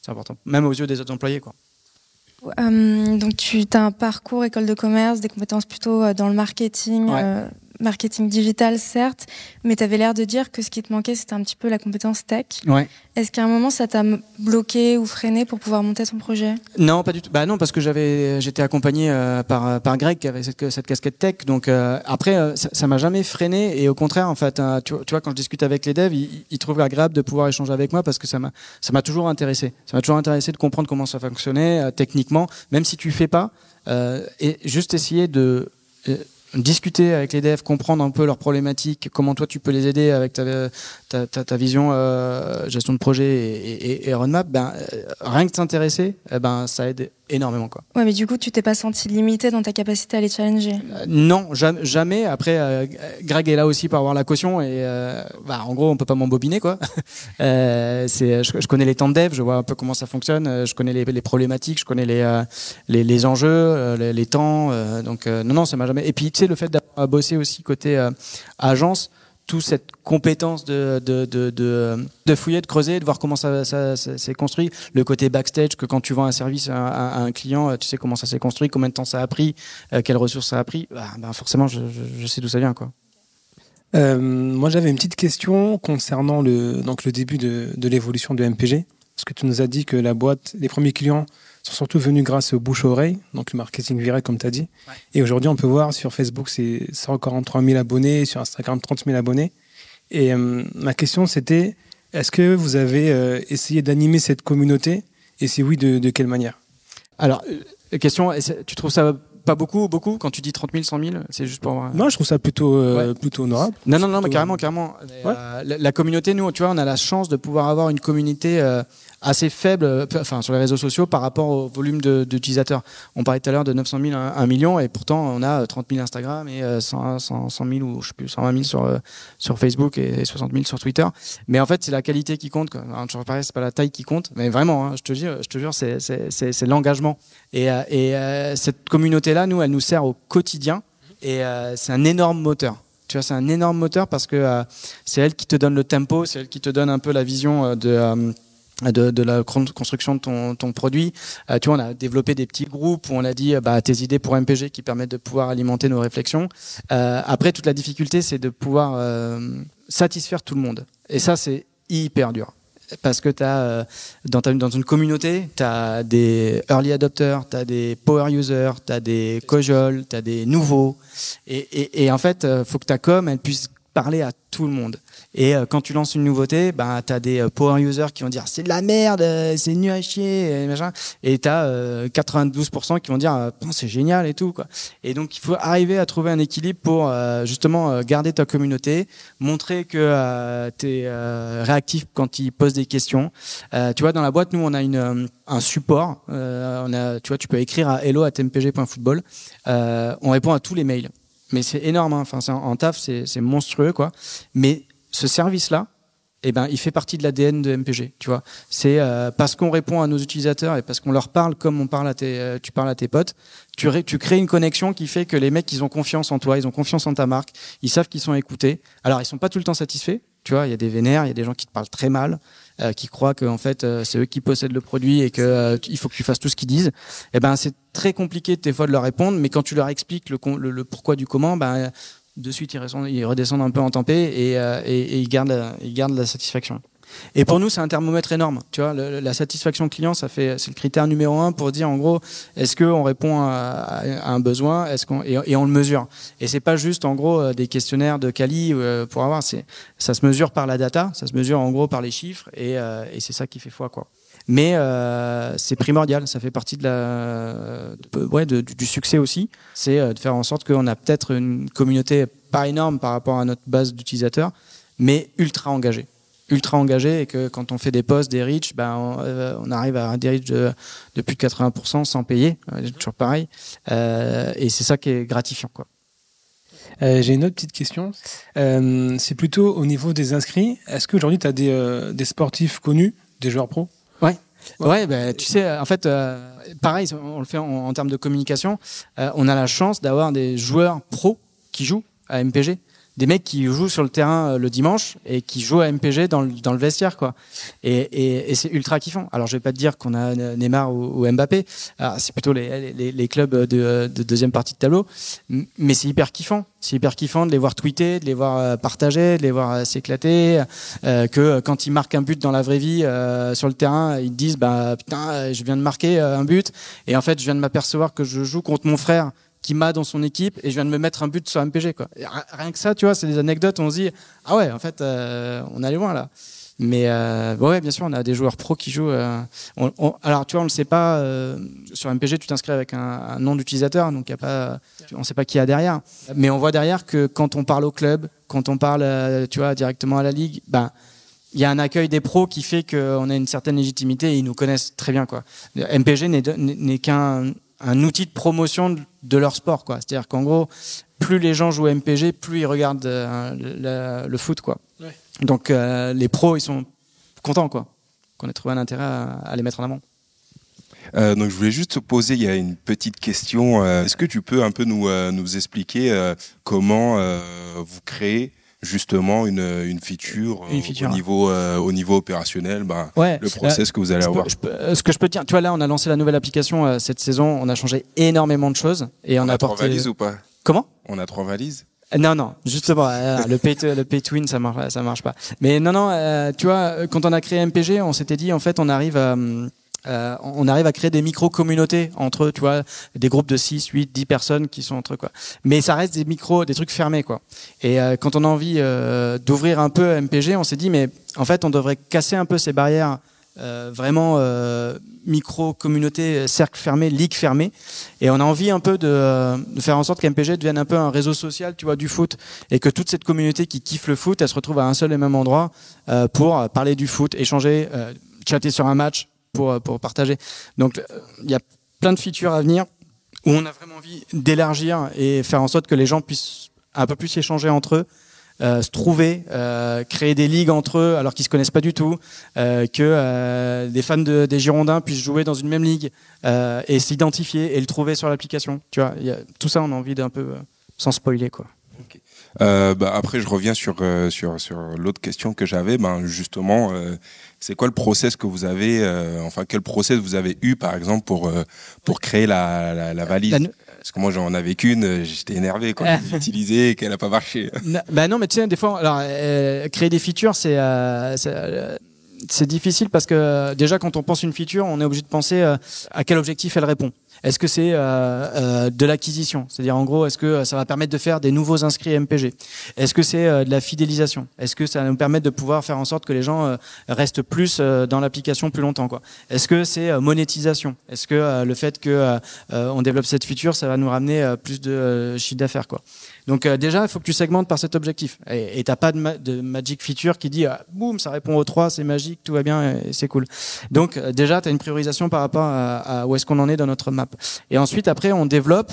C'est important, même aux yeux des autres employés quoi. Euh, donc tu as un parcours école de commerce, des compétences plutôt dans le marketing, ouais. euh, marketing digital certes, mais tu avais l'air de dire que ce qui te manquait c'était un petit peu la compétence tech. Ouais. Est-ce qu'à un moment ça t'a bloqué ou freiné pour pouvoir monter ton projet? Non, pas du tout. Bah non, parce que j'avais, j'étais accompagné euh, par par Greg qui avait cette, cette casquette tech. Donc euh, après, euh, ça m'a jamais freiné et au contraire, en fait, tu, tu, vois, quand je discute avec les devs, ils, ils, trouvent agréable de pouvoir échanger avec moi parce que ça m'a ça m'a toujours intéressé. Ça m'a toujours intéressé de comprendre comment ça fonctionnait euh, techniquement, même si tu fais pas, euh, et juste essayer de discuter avec les devs, comprendre un peu leurs problématiques, comment toi tu peux les aider avec ta, ta, ta, vision euh, gestion de projet et, et, roadmap, ben, euh, rien que t'intéresser, eh ben, ça aide énormément. Quoi. Ouais, mais du coup, tu t'es pas senti limité dans ta capacité à les challenger? Euh, Non, jamais. Après, euh, Greg est là aussi pour avoir la caution et euh, bah, en gros, on peut pas m'embobiner. quoi. c'est, je, je, connais les temps de dev, je vois un peu comment ça fonctionne, je connais les, les problématiques, je connais les, les, les, enjeux, les, les temps. donc non, non, ça m'a jamais. Et puis, tu sais, le fait d'avoir bossé aussi côté agence, toute cette compétence de, de, de, fouiller, de creuser, de voir comment ça, s'est construit. Le côté backstage, que quand tu vends un service à, un client, euh, tu sais comment ça s'est construit, combien de temps ça a pris, euh, quelles ressources ça a pris. Bah, bah, forcément, je sais d'où ça vient. Quoi. Euh, moi, j'avais une petite question concernant le, donc le début de, de l'évolution de MPG. Parce que tu nous as dit que la boîte, les premiers clients sont surtout venus grâce au bouche-oreille, donc le marketing viré, comme tu as dit. Et aujourd'hui, on peut voir sur Facebook, c'est 143 000 abonnés, sur Instagram, 30 000 abonnés. Et euh, ma question, c'était est-ce que vous avez euh, essayé d'animer cette communauté? Et si oui, de, de quelle manière? Alors, euh, question, tu trouves ça pas beaucoup, beaucoup quand tu dis 30 000, 100 000 C'est juste pour. euh, Moi, je trouve ça plutôt, euh, plutôt honorable. Non, non, non, mais carrément, carrément. Euh, la, la communauté, nous, tu vois, on a la chance de pouvoir avoir une communauté euh, assez faible, euh, enfin, sur les réseaux sociaux par rapport au volume d'utilisateurs. On parlait tout à l'heure de 900 000 à 1 million, et pourtant, on a euh, 30 000 Instagram et euh, 100, 100, 100 000 ou je sais plus, 120 000 sur, euh, sur Facebook et 60 000 sur Twitter. Mais en fait, c'est la qualité qui compte. Toujours pareil, c'est pas la taille qui compte, mais vraiment, hein, je te jure, je te jure, c'est- l'engagement. Et, euh, et euh, cette communauté-là, nous, elle nous sert au quotidien, et euh, c'est un énorme moteur. Tu vois, c'est un énorme moteur parce que euh, c'est elle qui te donne le tempo, c'est elle qui te donne un peu la vision euh, de. euh, de, la con- construction de ton, produit. Euh, tu vois, on a développé des petits groupes où on a dit euh, bah, tes idées pour MPG qui permettent de pouvoir alimenter nos réflexions. Euh, après, toute la difficulté, c'est de pouvoir satisfaire tout le monde. Et ça, c'est hyper dur. Parce que as, dans, ta- dans une communauté, tu as des early adopters, tu as des power users, tu as des cojoles, tu as des nouveaux. Et, et, et en fait, il faut que ta com elle puisse parler à tout le monde. Et euh, quand tu lances une nouveauté, bah, tu as des euh, power users qui vont dire c'est de la merde, euh, c'est nul à chier, et machin. Et tu as 92% qui vont dire euh, c'est génial et tout. Quoi. Et donc il faut arriver à trouver un équilibre pour euh, justement euh, garder ta communauté, montrer que tu es réactif quand ils posent des questions. Euh, tu vois, dans la boîte, nous, on a une, euh, un support. Euh, on a, tu vois, tu peux écrire à hello@mpg.football. Euh, on répond à tous les mails. Mais c'est énorme. hein. Enfin, en, en taf, c'est monstrueux, quoi. Mais ce service-là, eh ben, il fait partie de l'ADN de MPG. Tu vois, c'est euh, parce qu'on répond à nos utilisateurs et parce qu'on leur parle comme on parle à tes, euh, tu parles à tes potes. Tu, tu crées une connexion qui fait que les mecs, ils ont confiance en toi, ils ont confiance en ta marque, ils savent qu'ils sont écoutés. Alors, ils sont pas tout le temps satisfaits. Tu vois, il y a des vénères, il y a des gens qui te parlent très mal, euh, qui croient que en fait euh, c'est eux qui possèdent le produit et que euh, il faut que tu fasses tout ce qu'ils disent. Eh ben, c'est très compliqué des fois de leur répondre, mais quand tu leur expliques le, le pourquoi du comment, ben de suite ils redescendent, un peu en tempête et, euh, et, ils gardent la- ils gardent la satisfaction. Et pour nous, c'est un thermomètre énorme. Tu vois, la satisfaction client, ça fait, c'est le critère numéro un pour dire en gros, est-ce qu'on répond à, un besoin, est-ce qu'on et, on le mesure. Et c'est pas juste en gros euh, des questionnaires de quali euh, pour avoir. C'est, ça se mesure par la data, ça se mesure en gros par les chiffres, et, euh, et c'est ça qui fait foi quoi. Mais euh, c'est primordial, ça fait partie du, succès aussi. C'est euh, de faire en sorte qu'on a peut-être une communauté pas énorme par rapport à notre base d'utilisateurs, mais ultra engagée ultra engagé et que quand on fait des posts, des reach, ben, on, euh, on arrive à des reach de, plus de 80% sans payer, toujours pareil. Et c'est ça qui est gratifiant. Quoi. J'ai une autre petite question. C'est plutôt au niveau des inscrits. Est-ce qu'aujourd'hui, tu as des, sportifs connus, des joueurs pros? Ouais. Ben, tu sais, en fait, euh, pareil, on le fait en, en termes de communication. Euh, on a la chance d'avoir des joueurs pros qui jouent à MPG. Des mecs qui jouent sur le terrain euh, le dimanche et qui jouent à MPG dans le, dans le vestiaire, quoi. Et, et, et c'est ultra kiffant. Alors, je vais pas te dire qu'on a Neymar ou, ou Mbappé. Alors, C'est plutôt les, les, les clubs de, de deuxième partie de tableau. Mais c'est hyper kiffant. C'est hyper kiffant de les voir tweeter, de les voir euh, partager, de les voir euh, s'éclater. Que quand ils marquent un but dans la vraie vie euh, sur le terrain, ils disent bah putain, je viens de marquer un but et en fait, je viens de m'apercevoir que je joue contre mon frère qui m'a dans son équipe et je viens de me mettre un but sur MPG quoi. Rien que ça, tu vois, c'est des anecdotes. On se dit ah ouais, en fait, euh, on allait loin là. Mais euh, ouais, bien sûr, on a des joueurs pros qui jouent. euh, alors, tu vois, on ne le sait pas. euh, sur MPG, tu t'inscris avec un, nom d'utilisateur, donc y a pas, on ne sait pas qui y a derrière. Mais on voit derrière que quand on parle au club, quand on parle, euh, tu vois, directement à la ligue, ben il y a un accueil des pros qui fait qu'on a une certaine légitimité et ils nous connaissent très bien. Quoi. MPG n'est qu'un un outil de promotion de, leur sport. quoi. C'est-à-dire qu'en gros, plus les gens jouent à MPG, plus ils regardent euh, le, foot. Quoi. Ouais. Donc euh, les pros, ils sont contents quoi, qu'on ait trouvé un intérêt à, à les mettre en avant. Euh, donc je voulais juste te poser, il y a une petite question. Euh, Est-ce que tu peux un peu nous, euh, nous expliquer euh, comment euh, vous créez justement une, une feature, Une euh, feature. au niveau euh, au niveau opérationnel, bah, Ouais. le process que vous allez Je peux- avoir. je peux- euh, ce que je peux dire, tu vois là, on a lancé la nouvelle application euh, cette saison, on a changé énormément de choses et on, On a a trois apporté. valises ou pas? Comment? On a trois valises? Non, non, justement, euh, le pay to, le pay to win, ça marche, ça marche pas. Mais non, non, tu vois, quand on a créé MPG, on s'était dit, en fait, on arrive à, euh, on arrive à créer des micro-communautés entre tu vois, des groupes de 6, 8, 10 personnes qui sont entre eux, quoi. Mais ça reste des micros, des trucs fermés, quoi. Et euh, quand on a envie euh, d'ouvrir un peu MPG, on s'est dit, mais en fait, on devrait casser un peu ces barrières euh, vraiment euh, micro-communauté, euh, cercle fermé, ligue fermée. Et on a envie un peu de, de faire en sorte qu'MPG devienne un peu un réseau social, tu vois, du foot. Et que toute cette communauté qui kiffe le foot, elle se retrouve à un seul et même endroit pour parler du foot, échanger, chatter sur un match, pour, euh, pour partager. Donc, euh, il y a plein de features à venir où on a vraiment envie d'élargir et faire en sorte que les gens puissent un peu plus échanger entre eux, euh, se trouver, créer des ligues entre eux alors qu'ils se connaissent pas du tout, que des fans de, des Girondins puissent jouer dans une même ligue et s'identifier et le trouver sur l'application. Tu vois, tout ça, on a envie d'un peu sans spoiler quoi. Bah, après, je reviens sur sur sur l'autre question que j'avais. Ben justement, c'est quoi le process que vous avez euh, Enfin, quel process vous avez eu, par exemple, pour euh, pour créer la la, la valise Parce que moi, j'en avais qu'une. euh, J'étais énervé quand je l'ai utilisée et qu'elle n'a pas marché. Na- Bah non, mais tu sais, des fois, alors, euh, créer des features, c'est c'est, difficile parce que déjà, quand on pense une feature, on est obligé de penser à quel objectif elle répond. Est-ce que c'est euh, euh, de l'acquisition? C'est-à-dire, en gros, est-ce que euh, ça va permettre de faire des nouveaux inscrits MPG Est-ce que c'est de la fidélisation? Est-ce que ça va nous permettre de pouvoir faire en sorte que les gens restent plus dans l'application plus longtemps Est-ce que c'est monétisation? Est-ce que le fait que on développe cette feature, ça va nous ramener plus de chiffre d'affaires quoi? Donc euh, déjà, il faut que tu segmentes par cet objectif. Et t'as pas de, ma- de magic feature qui dit, ah, boum, ça répond aux trois, c'est magique, tout va bien, c'est cool. Donc euh, déjà, tu as une priorisation par rapport à, où est-ce qu'on en est dans notre map. Et ensuite, après, on développe,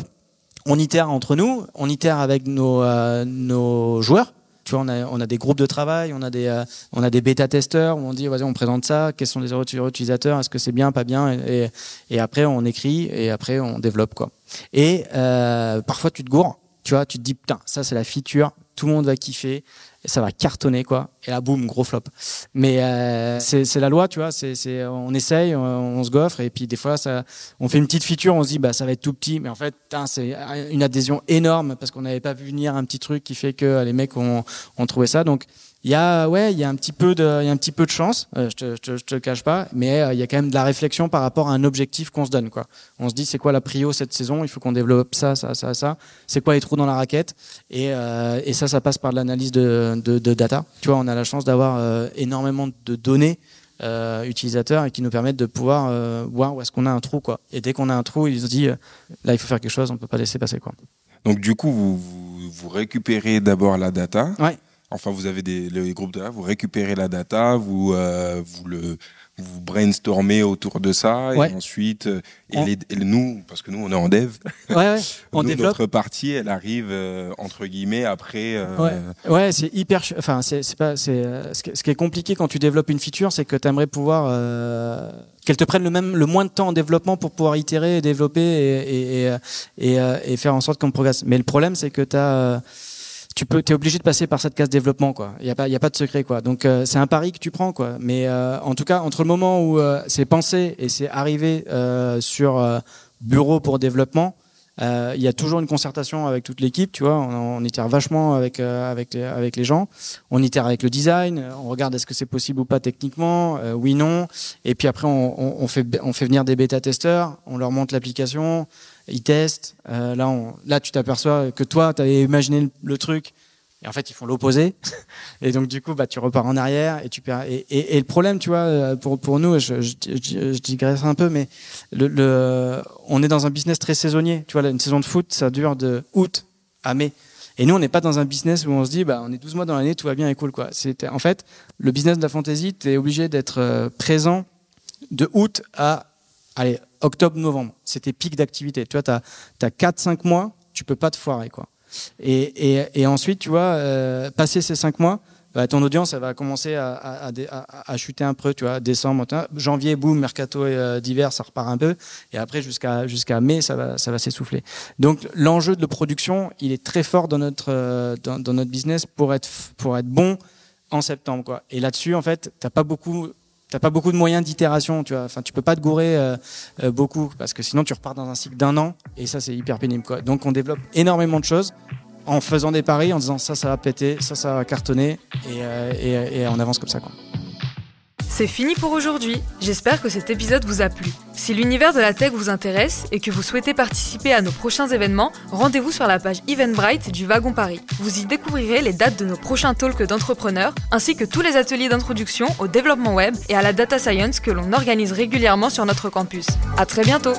on itère entre nous, on itère avec nos, euh, nos joueurs. Tu vois, on a, on a des groupes de travail, on a des, euh, on a des bêta-testeurs où on dit, vas-y, on présente ça, quels sont les utilisateurs, est-ce que c'est bien, pas bien, et, et, et après, on écrit, et après, on développe, quoi. Et euh, parfois, tu te gourres. Tu vois, tu te dis, putain, ça, c'est la feature, tout le monde va kiffer, ça va cartonner, quoi. Et là, boum, gros flop. Mais euh, c'est la loi, tu vois, c'est on essaye, on, se goffre, et puis des fois, ça, on fait une petite feature, on se dit, bah, ça va être tout petit, mais en fait, c'est une adhésion énorme, parce qu'on n'avait pas vu venir un petit truc qui fait que les mecs ont, ont trouvé ça. Donc, il y a, ouais, il y a un petit peu de, il y a un petit peu de chance, euh, je, te, je, te, je te le cache pas, mais euh, il y a quand même de la réflexion par rapport à un objectif qu'on se donne, quoi. On se dit, c'est quoi la prio cette saison? Il faut qu'on développe ça, ça, ça, ça. C'est quoi les trous dans la raquette? Et, euh, et ça, ça passe par de l'analyse de, de, de data. Tu vois, on a la chance d'avoir euh, énormément de données euh, utilisateurs et qui nous permettent de pouvoir euh, voir où est-ce qu'on a un trou, quoi. Et dès qu'on a un trou, il se dit, euh, là, il faut faire quelque chose, on peut pas laisser passer, quoi. Donc du coup, vous vous, vous récupérez d'abord la data. Ouais. Enfin, vous avez des les groupes de data, vous récupérez la data, vous euh, vous le vous brainstormez autour de ça Ouais. et ensuite euh, et, On- les, et nous parce que nous on est en dev Ouais, ouais. On nous, développe. notre partie elle arrive euh, entre guillemets après euh, Ouais. Ouais, c'est hyper. Enfin, c'est pas. C'est euh, ce qui est compliqué quand tu développes une feature, c'est que tu aimerais pouvoir qu'elle te prenne le même le moins de temps en développement pour pouvoir itérer, et développer et et, et, et, et faire en sorte qu'on progresse. Mais le problème, c'est que tu as tu peux, t'es obligé de passer par cette case développement, quoi. Il y a pas, a pas de secret, quoi. Donc euh, c'est un pari que tu prends, quoi. Mais euh, en tout cas, entre le moment où euh, c'est pensé et c'est arrivé sur bureau pour développement, euh, il y a toujours une concertation avec toute l'équipe, tu vois. On, on itère vachement avec euh, avec les, avec les gens. On itère avec le design. On regarde est-ce que c'est possible ou pas techniquement. euh, oui, non. Et puis après, on, on, fait on fait venir des bêta testeurs. On leur montre l'application. Ils testent. Euh, là, on, là, tu t'aperçois que toi, tu avais imaginé le truc. Et en fait, ils font l'opposé. Et donc, du coup, bah, tu repars en arrière et tu perds. Et, le problème, tu vois, euh, pour, pour nous, je, digresse un peu, mais le, on est dans un business très saisonnier. Tu vois, une saison de foot, ça dure de août à mai. Et nous, on n'est pas dans un business où on se dit, bah, on est 12 mois dans l'année, tout va bien et cool, quoi. En fait, le business de la fantasy, tu es obligé d'être euh, présent de août à, allez, octobre-novembre. C'est tes pics d'activité. Tu vois, tu as, 4-5 mois, tu peux pas te foirer, quoi. Et, et, ensuite, tu vois, euh, passer ces 5 mois, bah, ton audience, elle va commencer à, à, à, chuter un peu, tu vois, décembre, janvier, boum, mercato euh, d'hiver, ça repart un peu, et après jusqu'à jusqu'à mai, ça va, ça va s'essouffler. Donc l'enjeu de production, il est très fort dans notre euh, dans, notre business pour être pour être bon en septembre, quoi. Et là-dessus, en fait, t'as pas beaucoup t'as pas beaucoup de moyens d'itération, tu vois. Enfin, tu peux pas te gourer euh, euh, beaucoup parce que sinon tu repars dans un cycle d'un an et ça c'est hyper pénible, quoi. Donc on développe énormément de choses en faisant des paris, en disant ça, ça va péter, ça, ça va cartonner et, euh, on avance comme ça, quoi. C'est fini pour aujourd'hui. J'espère que cet épisode vous a plu. Si l'univers de la tech vous intéresse et que vous souhaitez participer à nos prochains événements, rendez-vous sur la page Eventbrite du Wagon Paris. Vous y découvrirez les dates de nos prochains talks d'entrepreneurs ainsi que tous les ateliers d'introduction au développement web et à la data science que l'on organise régulièrement sur notre campus. À très bientôt!